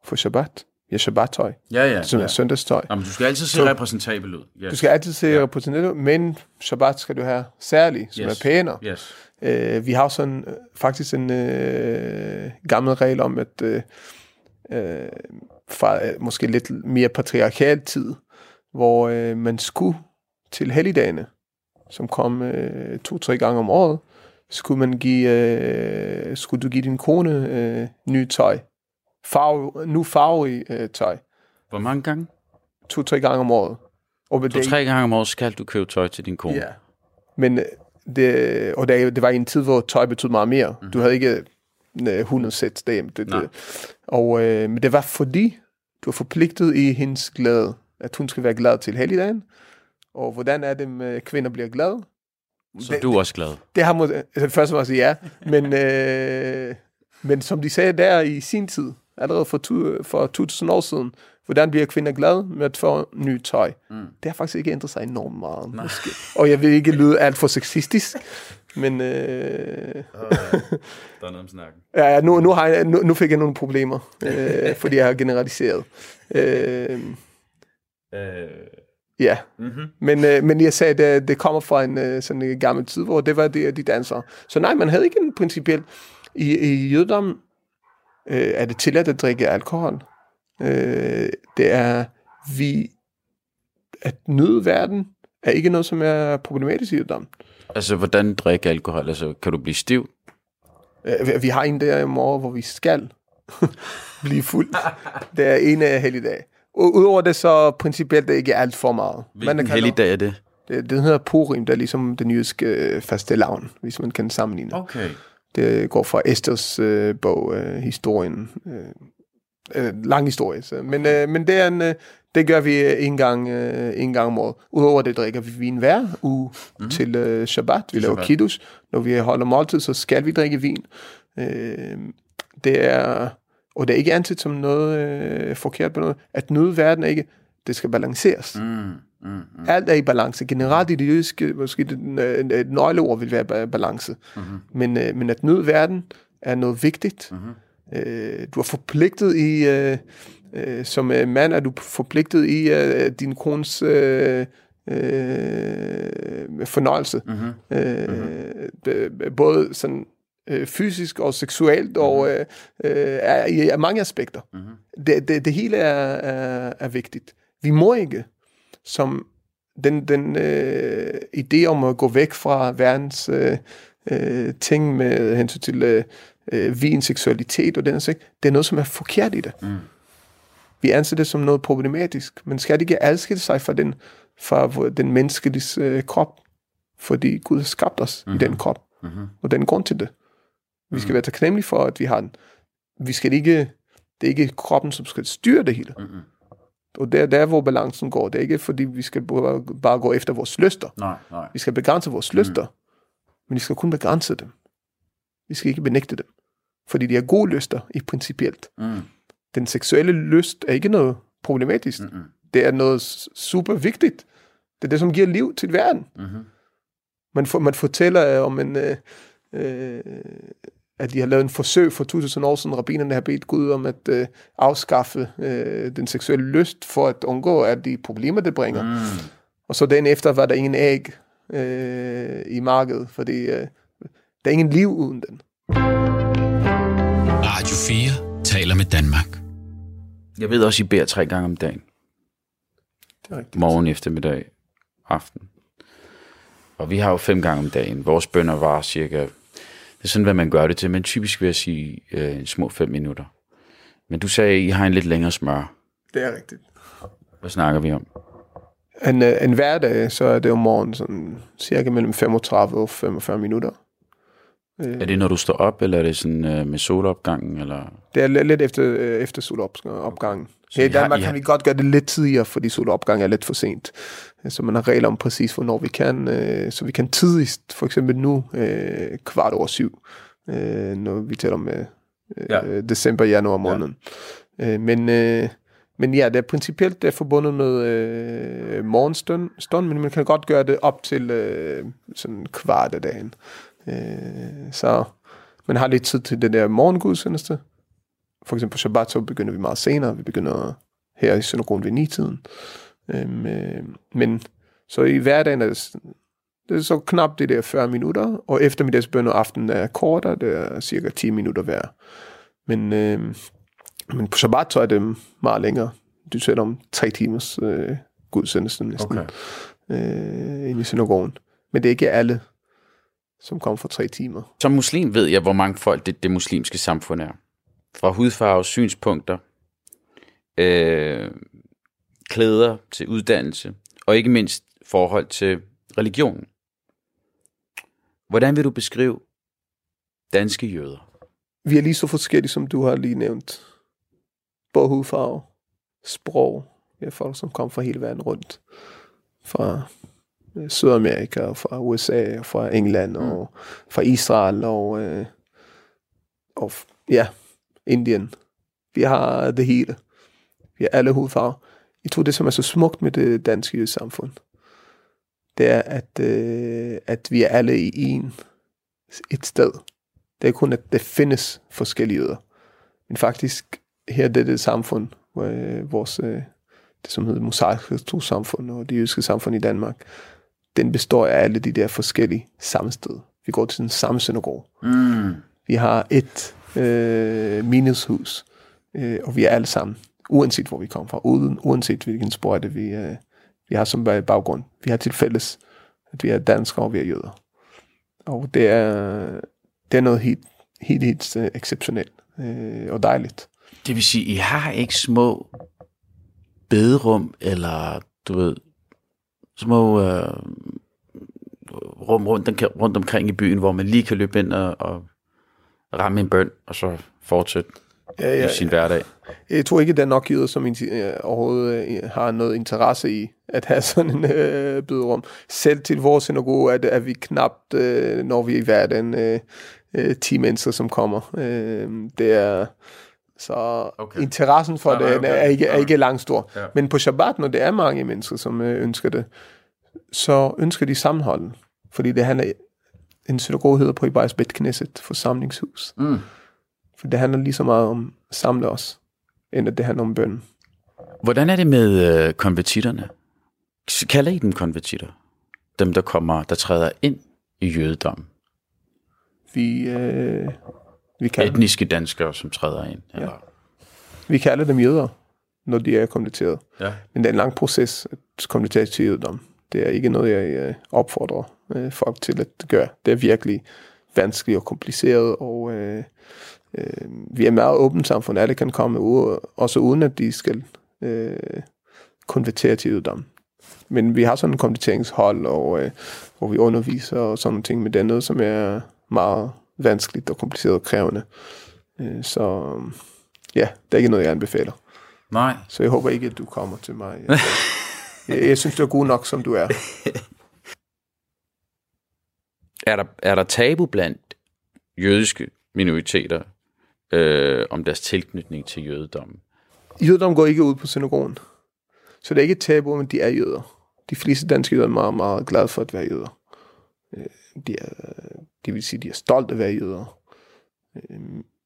for Shabbat. ja, shabbat-tøj, Ja, ja. som ja. er søndagstøj. Nå, men du skal altid se Så- repræsentabel ud. Yes. Du skal altid se ja. repræsenteret, ud, men shabbat skal du have særlig, som Yes. er pænere. Yes. Øh, vi har sådan øh, faktisk en øh, gammel regel om, at øh, øh, fra øh, måske lidt mere patriarkal tid, hvor øh, man skulle til helligdagene, som kom øh, to-tre gange om året, skulle man give, øh, skulle du give din kone øh, ny tøj. Farve, nu farverig øh, tøj. Hvor mange gange? To-tre gange om året. To-tre gange om året skal du købe tøj til din kone. Ja. Men øh, det, og det, det var en tid, hvor tøj betød meget mere. Mm. Du havde ikke øh, 100 sæt derhjemme. Det, det. Og, øh, men det var fordi, du var forpligtet i hendes glæde, at hun skal være glad til helligdagen. Og hvordan er det, med kvinder bliver glade? Så det, du er også glad. det har måske, altså først og fremmest ja, men, øh, men som de sagde der i sin tid, allerede for, tu, for 2000 år siden, hvordan bliver kvinder glade med at få ny tøj? Mm. Det har faktisk ikke ændret sig enormt meget. Måske. Og jeg vil ikke lyde alt for sexistisk, men øh, Der er noget om snakken. ja, ja, nu, nu, har jeg, nu, nu fik jeg nogle problemer, øh, fordi jeg har generaliseret. Øh, Øh, ja, mm-hmm. Men, øh, men jeg sagde, at det, det kommer fra en øh, sådan en gammel tid, hvor det var det, de dansere. Så nej, man havde ikke en principiel... I, i jødedom øh, er det tilladt at drikke alkohol. Øh, det er vi... At nyde verden er ikke noget, som er problematisk i jødedom. Altså, hvordan drikke alkohol? Altså, kan du blive stiv? Øh, vi- vi har en der i morgen, hvor vi skal blive fuld. Det er en af helligdage. Udover det, så principielt det ikke alt for meget. Hvilken kalder- helligdag er det? Det, det hedder Purim, det er ligesom den jødiske øh, faste lavn, hvis man kan sammenligne. Okay. Det går fra Esters øh, bog, øh, historien. Øh, øh, lang historie. Så. Men, øh, men det, er en, øh, det gør vi øh, en gang, øh, en gang om året. Udover det drikker vi vin hver uge mm-hmm. til øh, Shabbat. Vi laver Shabbat. kiddush. Når vi holder måltid, så skal vi drikke vin. Øh, det er, og det er ikke anset som noget øh, forkert på noget. At nyde verden er ikke, det skal balanceres. Mm, mm, mm. Alt er i balance. Generelt i det jødiske, måske et nøgleord vil være ba- balance. Mm-hmm. Men, øh, men at nyde verden er noget vigtigt. Mm-hmm. Øh, du er forpligtet i, øh, øh, som øh, mand er du forpligtet i øh, din kones øh, øh, fornøjelse. Mm-hmm. Øh, b- både sådan øh, fysisk og seksuelt, og øh, øh, er, i er mange aspekter. Mm-hmm. Det, det, det hele er, er, er vigtigt. Vi må ikke som den, den øh, idé om at gå væk fra verdens øh, øh, ting med hensyn til øh, øh, vin, seksualitet og den slags, det er noget, som er forkert i det. Mm. Vi anser det som noget problematisk, men skal det ikke adskille sig fra den, fra den menneskelige øh, krop? Fordi Gud har skabt os mm-hmm. i den krop, mm-hmm. og den grund til det. Vi skal være taknemmelige for, at vi har den. Vi skal ikke, det er ikke kroppen, som skal styre det hele. Mm-hmm. Og det er der, hvor balancen går. Det er ikke, fordi vi skal bare bare gå efter vores lyster. Nej, nej. Vi skal begrænse vores lyster, men vi skal kun begrænse dem. Vi skal ikke benægte dem. Fordi de er gode lyster i principielt. Mm. Den seksuelle lyst er ikke noget problematisk. Mm-mm. Det er noget super vigtigt. Det er det, som giver liv til verden. Mm-hmm. Man, for, man fortæller om en... Øh, øh, at de har lavet en forsøg for 2000 år siden. Rabbinerne har bedt Gud om at øh, afskaffe øh, den seksuelle lyst, for at undgå alle de problemer, det bringer. Mm. Og så den efter var der ingen æg øh, i markedet, fordi øh, der er ingen liv uden den. Radio 4 taler med Danmark. Jeg ved også, I beder tre gange om dagen. Det er rigtigt. Morgen, eftermiddag, aften. Og vi har jo fem gange om dagen. Vores bønder var cirka... Det er sådan, hvad man gør det til, men typisk vil jeg sige øh, små fem minutter. Men du sagde, at I har en lidt længere smør. Det er rigtigt. Hvad snakker vi om? En, øh, en hverdag, så er det om morgenen sådan cirka mellem 35 og 45 minutter. Er det, når du står op, eller er det sådan øh, med solopgangen? Eller? Det er lidt efter, øh, efter solopgangen. Så Her i I har- Danmark I kan har- vi godt gøre det lidt tidligere, fordi solopgang er lidt for sent. Så man har regler om præcis, hvornår vi kan. øh, Så vi kan tidligst, for eksempel nu, øh, kvart over syv, øh, når vi taler om øh, Ja. ja. december, januar måneden. Ja. Men, øh, men ja, det er principielt det er forbundet med øh, morgenstund, stund, men man kan godt gøre det op til øh, sådan kvart af dagen. Øh, så man har lidt tid til det der morgengudstjeneste, for eksempel på Shabbat, så begynder vi meget senere. Vi begynder her i synagogen ved 9-tiden. Øhm, øh, men så i hverdagen er det, det er så knap det der 40 minutter, og eftermiddagsbøn og aften er kortere, det er cirka 10 minutter hver. Men, øh, men på Shabbat så er det meget længere. Du taler om tre timers øh, gudsendelse næsten Okay. øh, inde i synagogen. Men det er ikke alle, som kommer for tre timer. Som muslim ved jeg, hvor mange folk det, det muslimske samfund er. Fra hudfarve, synspunkter, øh, klæder til uddannelse, og ikke mindst forhold til religion. Hvordan vil du beskrive danske jøder? Vi er lige så forskellige, som du har lige nævnt. Både hudfarve, sprog. Vi er folk, som kommer fra hele verden rundt. Fra øh, Sydamerika, og fra USA, og fra England, mm. og fra Israel, og, øh, og ja, Indien. Vi har det hele. Vi har alle hudfarver. Jeg tror, det som er så smukt med det danske samfund, det er, at, øh, at vi er alle i en, et sted. Det er kun, at det findes forskellige jøder. Men faktisk, her det er det samfund, hvor, øh, vores, øh, det som hedder mosaiske trossamfund og det jødiske samfund i Danmark, den består af alle de der forskellige samme sted. Vi går til den samme synagoge. Mm. Vi har et øh, minushus, øh, og vi er alle sammen, uanset hvor vi kommer fra, uden, uanset hvilken spor vi, øh, vi har som øh, baggrund. Vi har til fælles, at vi er danskere og vi er jøder. Og det er, det er noget helt, helt, helt øh, exceptionelt øh, og dejligt. Det vil sige, I har ikke små bederum, eller du ved, små øh, rum rundt, rundt omkring i byen, hvor man lige kan løbe ind og, og ramme en bøn, og så fortsætte Ja, i ja, sin hverdag. Jeg tror ikke, der er nok jøder, som øh, overhovedet øh, har noget interesse i at have sådan en øh, bederum. Selv til vores synagoge er, det, er vi knapt, øh, når vi er i hverdagen, øh, øh, 10 mennesker, som kommer. Øh, det er, så Okay. interessen for det okay. er ikke, er ikke langt stor. Ja. Men på Shabbat, når det er mange mennesker, som øh, ønsker det, så ønsker de sammenhold. Fordi det handler, en synagoge hedder på Ibais Bet Knesset, forsamlingshus. Mm. For det handler lige så meget om at samle os, end at det handler om bøn. Hvordan er det med øh, konvertitterne? Kalder I dem konvertitter? Dem, der kommer, der træder ind i jødedommen. Vi, øh, vi, kalder, Etniske danskere, som træder ind. Eller? vi kalder dem jøder, når de er konverteret. Ja. Men det er en lang proces at konvertere til jødedom. Det er ikke noget, jeg øh, opfordrer øh, folk til at gøre. Det er virkelig vanskeligt og kompliceret, og øh, øh, vi er et meget åbent samfund. Alle kan komme, ud, også uden at de skal øh, konvertere til jødedom. Men vi har sådan en konverteringshold, og, øh, hvor vi underviser og sådan nogle ting, men det er noget, som er meget vanskeligt og kompliceret og krævende. Øh, så ja, det er ikke noget, jeg anbefaler. Nej. Så jeg håber ikke, at du kommer til mig. Jeg, jeg synes, du er god nok, som du er. Er der, er der tabu blandt jødiske minoriteter øh, om deres tilknytning til jødedommen? Jødedom går ikke ud på synagogen. Så det er ikke et tabu, men de er jøder. De fleste danske jøder er meget, meget glade for at være jøder. Øh, De er, det vil sige, de er stolte af at være jøder. Øh,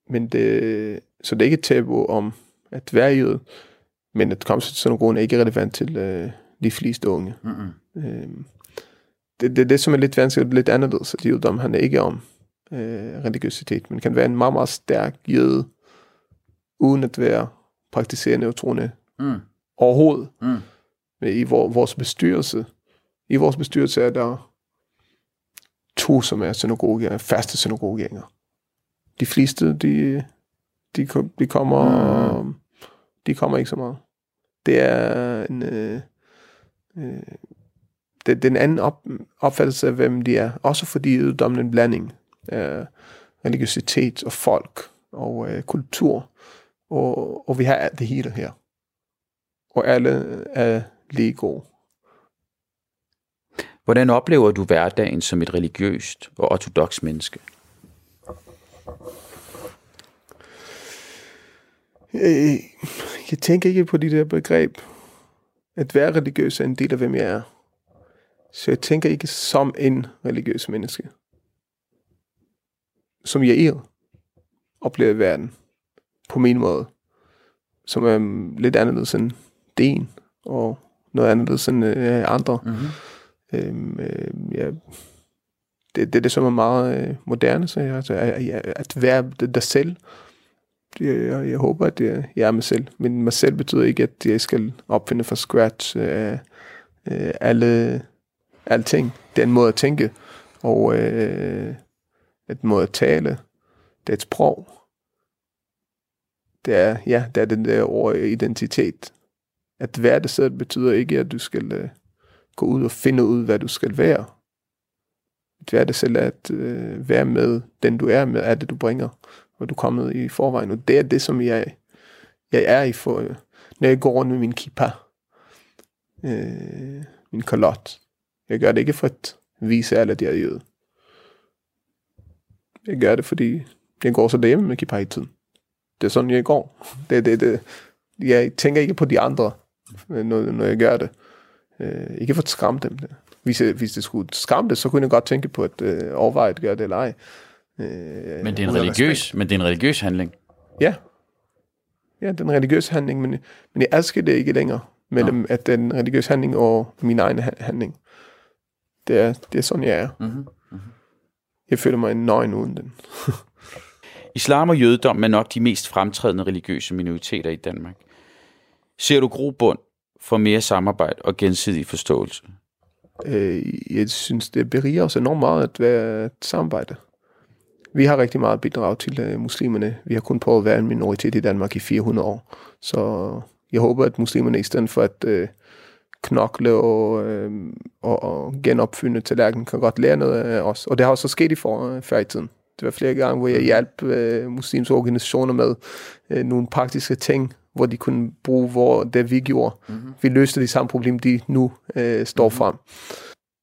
Men det, så det er ikke et tabu om at være jøde, men at komme til synagogen er ikke relevant til øh, de fleste unge. Mm-hmm. Øh, det, det er det, som er lidt vanskeligt og lidt anderledes, at jødedom handler ikke om øh, religiøsitet, men kan være en meget, meget stærk jøde, uden at være praktiserende og troende Mm. overhovedet. Mm. Men I vor, vores bestyrelse, i vores bestyrelse er der to, som er synagogegængere, faste synagogegængere. De fleste, de, de, de kommer, Mm. de kommer ikke så meget. Det er en, øh, øh, det, det er en anden op, opfattelse af, hvem de er. Også fordi jødedommen er en blanding af religiøsitet og folk og øh, kultur. Og, og vi har alt det hele her. Og alle er lige gode. Hvordan oplever du hverdagen som et religiøst og ortodox menneske? Øh, Jeg tænker ikke på de der begreb. At være religiøs er en del af, hvem jeg er. Så jeg tænker ikke som en religiøs menneske. Som jeg er oplever verden på min måde, som er lidt anderledes end din, og noget anderledes end øh, andre. Mm-hmm. Øhm, øh, ja, det, det er det, som er meget øh, moderne, så jeg, altså, at, at være dig selv. Jeg, jeg håber, at jeg, jeg er mig selv. Men mig selv betyder ikke, at jeg skal opfinde fra scratch øh, øh, alle, alting. Det er en måde at tænke, og øh, et måde at tale. Det er et sprog. Det er, ja, det er den der ord identitet. At være det selv betyder ikke, at du skal øh, gå ud og finde ud, hvad du skal være være det selv at øh, være med den, du er med, er det, du bringer, hvor du er kommet i forvejen. Og det er det, som jeg, jeg er i for, øh, når jeg går rundt med min kippa, øh, min kalot. Jeg gør det ikke for at vise alle, at jeg er jøde. Jeg gør det, fordi jeg går så derhjemme med kippa i tiden. Det er sådan, jeg går. Det, det, det. Jeg tænker ikke på de andre, når, når jeg gør det. Øh, ikke for at skræmme dem. Det hvis, hvis det skulle skræmme det, så kunne jeg godt tænke på at øh, overveje at gøre det eller ej. Øh, men, det er en religiøs, men det er en religiøs handling? Ja. Ja, det er en religiøs handling, men, men jeg elsker det ikke længere mellem ja. at det er en religiøs handling og min egen handling. Det er, det er sådan, jeg er. Mm-hmm. Jeg føler mig nøgen uden den. Islam og jødedom er nok de mest fremtrædende religiøse minoriteter i Danmark. Ser du grobund for mere samarbejde og gensidig forståelse? øh, jeg synes, det beriger os enormt meget at være et samarbejde. Vi har rigtig meget bidrag til øh, muslimerne. Vi har kun prøvet at være en minoritet i Danmark i 400 år. Så jeg håber, at muslimerne i stedet for at øh, knokle og, øh, og, og genopfinde tallerkenen, kan godt lære noget af os. Og det har også sket i for, før i tiden. Det var flere gange, hvor jeg hjalp øh, muslimske organisationer med øh, nogle praktiske ting, hvor de kunne bruge hvor det, vi gjorde. Mm-hmm. Vi løste de samme problem, de nu øh, står mm-hmm. frem.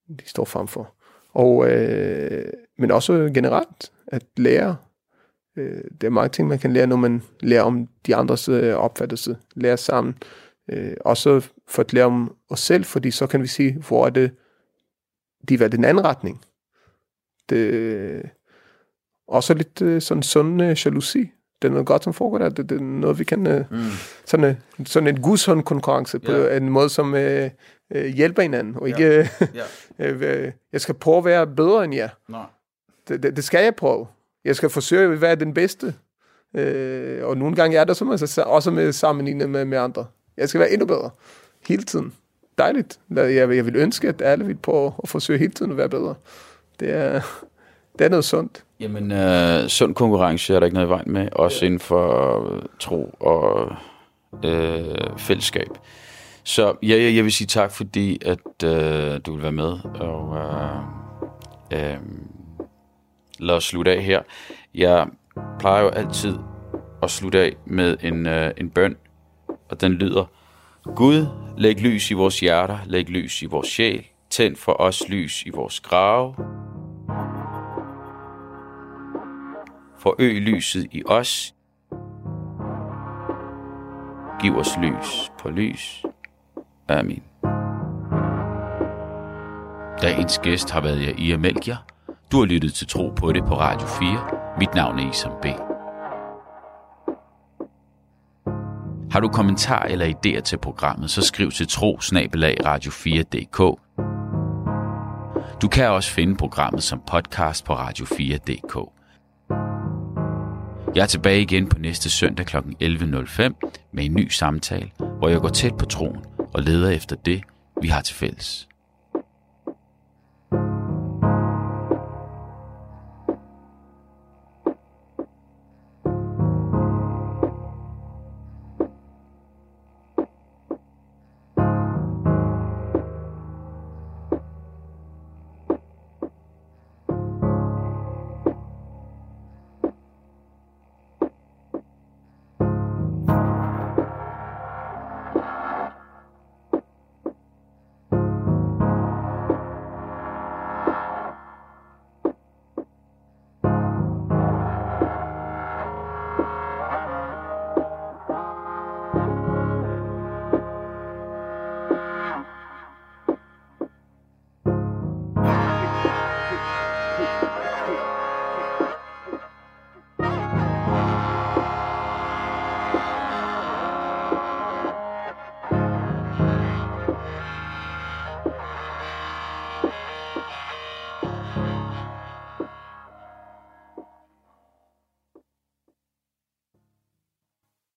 De står frem for. Og, øh, men også generelt, at lære. Øh, det er mange ting, man kan lære, når man lærer om de andres øh, opfattelse. Lære sammen. Øh, også for at lære om os selv, fordi så kan vi sige, hvor er det, de var den anden retning. Det, også lidt øh, sådan sund øh, jalousi det er noget godt, som foregår der. Det, det er noget, vi kan... Øh, mm. Sådan, en, sådan en gudshånd konkurrence på yeah. en måde, som øh, øh, hjælper hinanden. Og ikke... Yeah. Øh, øh, jeg skal prøve at være bedre end jer. No. Det, det, det skal jeg prøve. Jeg skal forsøge at være den bedste. Øh, og nogle gange er der som altså, også med sammenlignet med, med andre. Jeg skal være endnu bedre. Hele tiden. Dejligt. Jeg, jeg vil ønske, at alle vil prøve at forsøge hele tiden at være bedre. Det er, det er noget sundt. Jamen, øh, sund konkurrence er der ikke noget i vejen med, også ja. inden for øh, tro og øh, fællesskab. Så ja, jeg, jeg vil sige tak, fordi at øh, du vil være med, og øh, øh, lad os slutte af her. Jeg plejer jo altid at slutte af med en, øh, en bøn, og den lyder, Gud, læg lys i vores hjerter, læg lys i vores sjæl, tænd for os lys i vores grave, Forøg lyset i os. Giv os lys på lys. Amen. Dagens gæst har været jeg, Ia Melchior. Du har lyttet til Tro på det på Radio 4. Mit navn er Isam B. Har du kommentar eller idéer til programmet, så skriv til tro radio4.dk. Du kan også finde programmet som podcast på radio4.dk. Jeg er tilbage igen på næste søndag kl. 11.05 med en ny samtale, hvor jeg går tæt på troen og leder efter det, vi har til fælles.